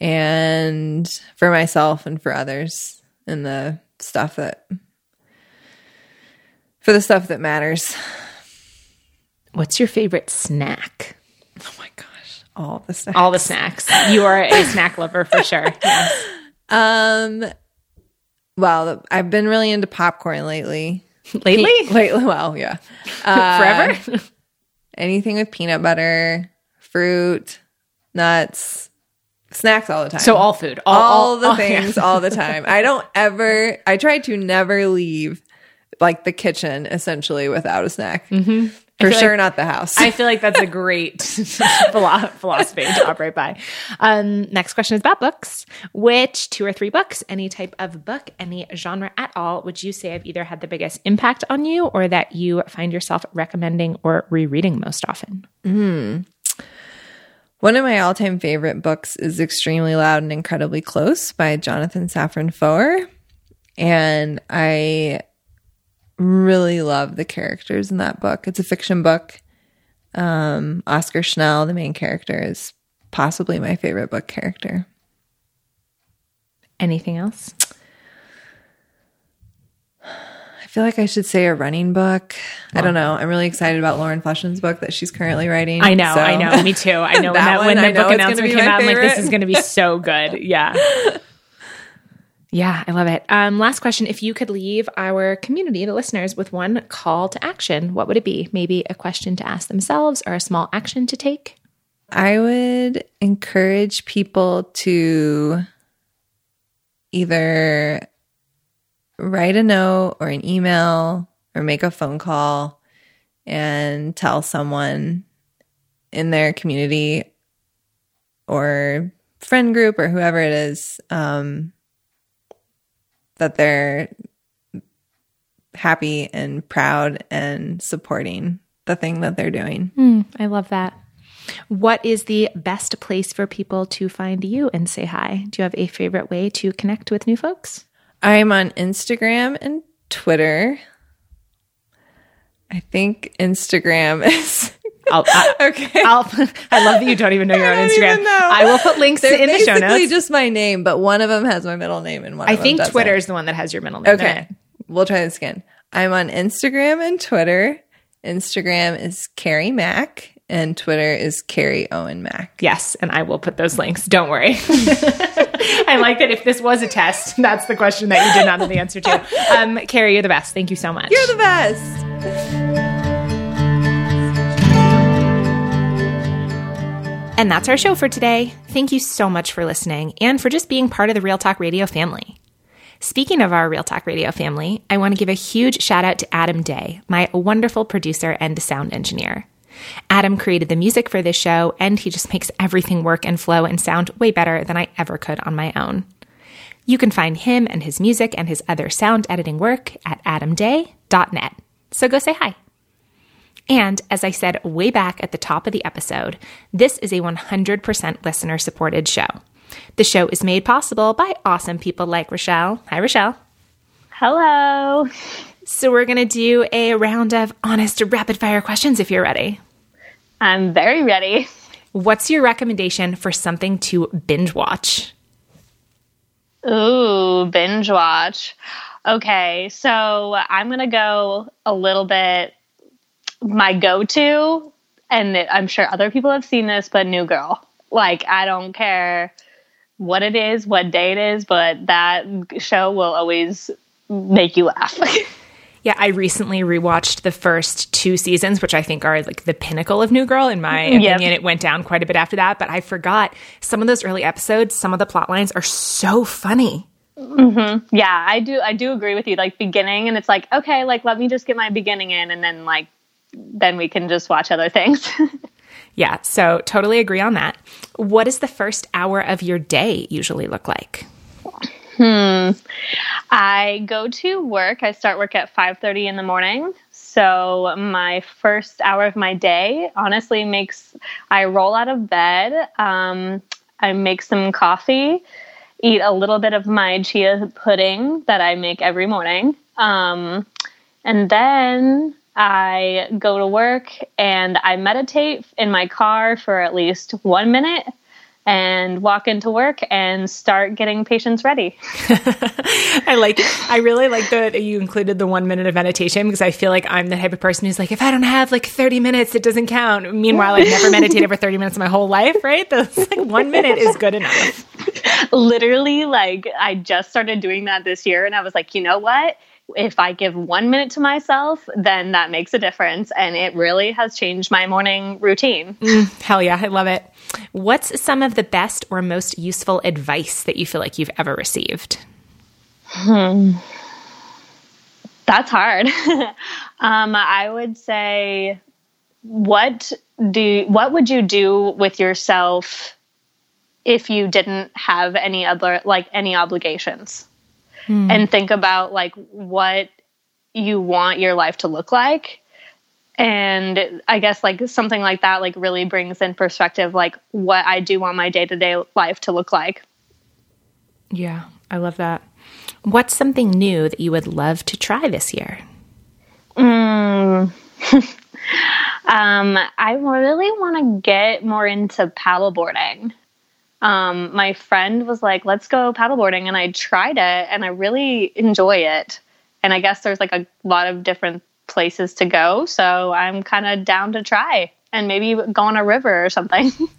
Speaker 1: and for myself and for others and the stuff that for the stuff that matters
Speaker 2: What's your favorite snack?
Speaker 1: oh my gosh all the snacks.
Speaker 2: All the snacks. You are a [laughs] snack lover for sure. Yes.
Speaker 1: um well i've been really into popcorn lately [laughs]
Speaker 2: Lately? [laughs]
Speaker 1: lately well yeah [laughs] Uh,
Speaker 2: Forever?
Speaker 1: anything with peanut butter fruit nuts snacks all the time
Speaker 2: so all food. All,
Speaker 1: all, the
Speaker 2: all-
Speaker 1: things
Speaker 2: yeah.
Speaker 1: all the time. I don't ever. I try to never leave like the kitchen essentially without a snack. Mm-hmm. For sure,
Speaker 2: like-
Speaker 1: not the house.
Speaker 2: I feel like that's a great [laughs] philosophy to operate by. Um, next question is about books. Which two or three books, any type of book, any genre at all, would you say have either had the biggest impact on you or that you find yourself recommending or rereading most often?
Speaker 1: One of my all-time favorite books is "Extremely Loud and Incredibly Close" by Jonathan Safran Foer, and I really love the characters in that book. It's a fiction book. Um, Oskar Schell, the main character, is possibly my favorite book character.
Speaker 2: Anything else?
Speaker 1: I feel like I should say a running book. I don't know. I'm really excited about Lauren Fleshman's book that she's currently writing.
Speaker 2: I know,
Speaker 1: So-
Speaker 2: I know. Me too. I know [laughs] when
Speaker 1: That
Speaker 2: that, when
Speaker 1: one,
Speaker 2: the book announcement came out, I'm like, this is going to be so good. Yeah. [laughs] Yeah, I love it. Um, last question. If you could leave our community, the listeners, with one call to action, what would it be? Maybe a question to ask themselves or a small action to take?
Speaker 1: I would encourage people to either write a note or an email or make a phone call and tell someone in their community or friend group or whoever it is um, that they're happy and proud and supporting the thing that they're doing.
Speaker 2: Mm, I love that. What is the best place for people to find you and say hi? Do you have a favorite way to connect with new folks?
Speaker 1: I'm on Instagram and Twitter. I think Instagram [laughs] is.
Speaker 2: I'll, I, [laughs] okay. I'll, [laughs] I love that you don't even know you're on Instagram. I will put links
Speaker 1: They're
Speaker 2: in the show notes.
Speaker 1: just my name, but one of them has my middle name and one
Speaker 2: I think Twitter is the one that has your middle name.
Speaker 1: Okay. We'll try this again. I'm on Instagram and Twitter. Instagram is Carrie Mack and Twitter is Carrie Owen Mack.
Speaker 2: Yes, and I will put those links. Don't worry. [laughs] I like that if this was a test, that's the question that you did not know the answer to. Um, Carrie, you're the best. Thank you so much.
Speaker 1: You're the best.
Speaker 2: And that's our show for today. Thank you so much for listening and for just being part of the Real Talk Radio family. Speaking of our Real Talk Radio family, I want to give a huge shout out to Adam Day, my wonderful producer and sound engineer. Adam created the music for this show, and he just makes everything work and flow and sound way better than I ever could on my own. You can find him and his music and his other sound editing work at adamday.net. So go say hi. And as I said way back at the top of the episode, this is a 100% listener supported show. The show is made possible by awesome people like Rachelle. Hi, Rachelle.
Speaker 3: Hello.
Speaker 2: So, we're going to do a round of honest rapid fire questions if you're ready.
Speaker 3: I'm very ready.
Speaker 2: What's your recommendation for something to binge watch?
Speaker 3: Ooh, binge watch. Okay, so I'm going to go a little bit my go to, and it, I'm sure other people have seen this, but New Girl. Like, I don't care what it is, what day it is, but that show will always make you laugh. [laughs]
Speaker 2: Yeah, I recently rewatched the first two seasons, which I think are like the pinnacle of New Girl. In my mm-hmm.
Speaker 3: Yep.
Speaker 2: opinion, it went down quite a bit after that, but I forgot some of those early episodes, some of the plot lines are so funny. Mm-hmm.
Speaker 3: yeah, I do I do agree with you. Like beginning and it's like, okay, like let me just get my beginning in and then like then we can just watch other things. [laughs]
Speaker 2: Yeah, so totally agree on that. What does the first hour of your day usually look like? Hmm.
Speaker 3: I go to work. I start work at 5:30 in the morning. So my first hour of my day honestly makes I roll out of bed, um, I make some coffee, eat a little bit of my chia pudding that I make every morning. Um, and then I go to work and I meditate in my car for at least one minute and walk into work and start getting patients ready. [laughs] [laughs]
Speaker 2: I like I really like that you included the one minute of meditation because I feel like I'm the type of person who's like, if I don't have like 30 minutes, it doesn't count. Meanwhile, I've never meditated for 30 minutes in my whole life, right? [laughs] That's like one minute is good enough.
Speaker 3: literally like i just started doing that this year and i was like you know what if i give one minute to myself then that makes a difference and it really has changed my morning routine
Speaker 2: Hell yeah, I love it. What's some of the best or most useful advice that you feel like you've ever received? Hmm.
Speaker 3: that's hard [laughs] um, i would say what do what would you do with yourself if you didn't have any other like any obligations and think about like what you want your life to look like. And i guess like something like that like really brings in perspective like what i do want my day-to-day life to look like.
Speaker 2: Yeah, I love that. What's something new that you would love to try this year? [laughs]
Speaker 3: um i really want to get more into paddleboarding um my friend was like let's go paddleboarding and i tried it and i really enjoy it and i guess there's like a lot of different places to go so i'm kind of down to try and maybe go on a river or something [laughs]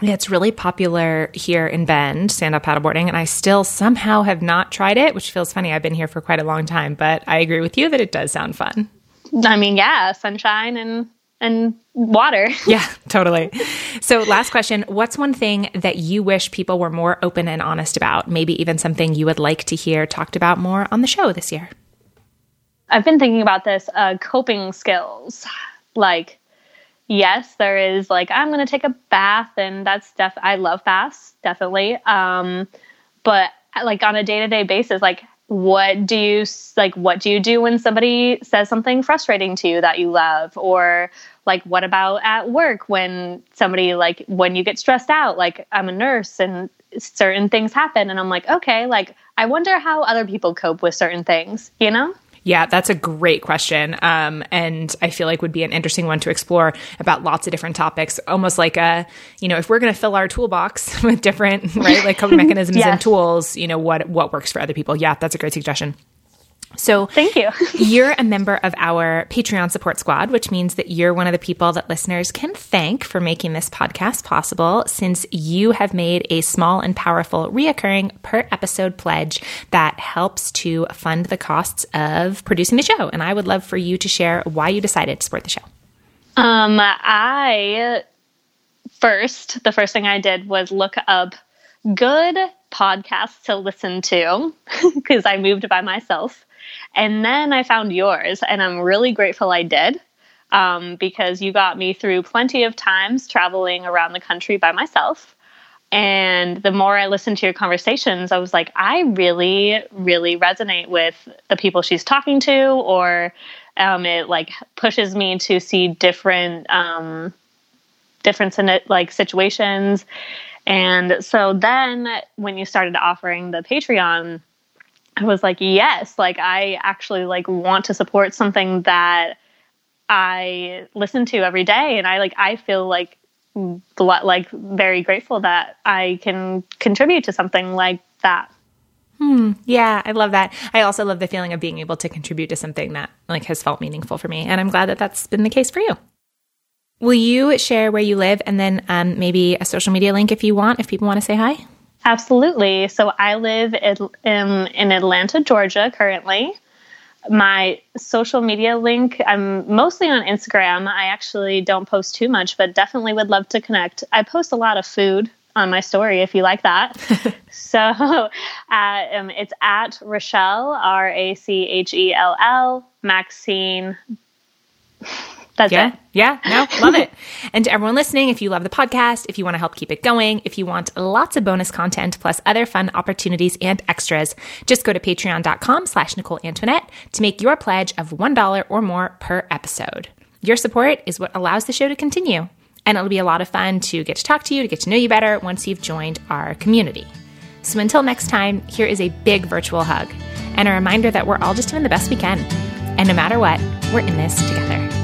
Speaker 2: Yeah, it's really popular here in Bend, stand up paddleboarding, and I still somehow have not tried it, which feels funny. I've been here for quite a long time, but I agree with you that it does sound fun.
Speaker 3: I mean, yeah, sunshine and and water. [laughs]
Speaker 2: Yeah, totally. So, last question What's one thing that you wish people were more open and honest about? Maybe even something you would like to hear talked about more on the show this year?
Speaker 3: I've been thinking about this uh, coping skills. Like, yes, there is like I'm going to take a bath, and that's def. I love baths, definitely. Um, but like on a day to day basis, like what do you like what do you do when somebody says something frustrating to you that you love? Or like what about at work when somebody like when you get stressed out like i'm a nurse and certain things happen and i'm like okay like i wonder how other people cope with certain things you know
Speaker 2: yeah, that's a great question. Um, and I feel like would be an interesting one to explore about lots of different topics. Almost like a, you know, if we're going to fill our toolbox [laughs] with different, right, like coping [laughs] mechanisms yes. and tools, you know, what, what works for other people. Yeah, that's a great suggestion. So,
Speaker 3: thank you. [laughs]
Speaker 2: you're a member of our Patreon support squad, which means that you're one of the people that listeners can thank for making this podcast possible since you have made a small and powerful reoccurring per episode pledge that helps to fund the costs of producing the show. And I would love for you to share why you decided to support the show.
Speaker 3: Um, I first, the first thing I did was look up good podcasts to listen to [laughs] because I moved by myself. And then I found yours, and I'm really grateful I did um, because you got me through plenty of times traveling around the country by myself. And the more I listened to your conversations, I was like, I really, really resonate with the people she's talking to, or um, it like pushes me to see different um, difference in it, like situations. And so then when you started offering the Patreon I was like, yes, like I actually like want to support something that I listen to every day, and I like I feel like like very grateful that I can contribute to something like that.
Speaker 2: Hmm. Yeah, I love that. I also love the feeling of being able to contribute to something that like has felt meaningful for me, and I'm glad that that's been the case for you. Will you share where you live and then um, maybe a social media link if you want, if people want to say hi?
Speaker 3: Absolutely. So I live in, in Atlanta, Georgia currently. My social media link, I'm mostly on Instagram. I actually don't post too much, but definitely would love to connect. I post a lot of food on my story if you like that. [laughs] so [laughs] uh, um, it's at Rachelle, R A C H E L L, Maxine. That's
Speaker 2: yeah.
Speaker 3: it.
Speaker 2: Yeah. No, love it. [laughs] and to everyone listening, if you love the podcast, if you want to help keep it going, if you want lots of bonus content plus other fun opportunities and extras, just go to patreon.com slash Nicole Antoinette to make your pledge of $1 or more per episode. Your support is what allows the show to continue. And it'll be a lot of fun to get to talk to you, to get to know you better once you've joined our community. So until next time, here is a big virtual hug and a reminder that we're all just doing the best we can. And no matter what, we're in this together.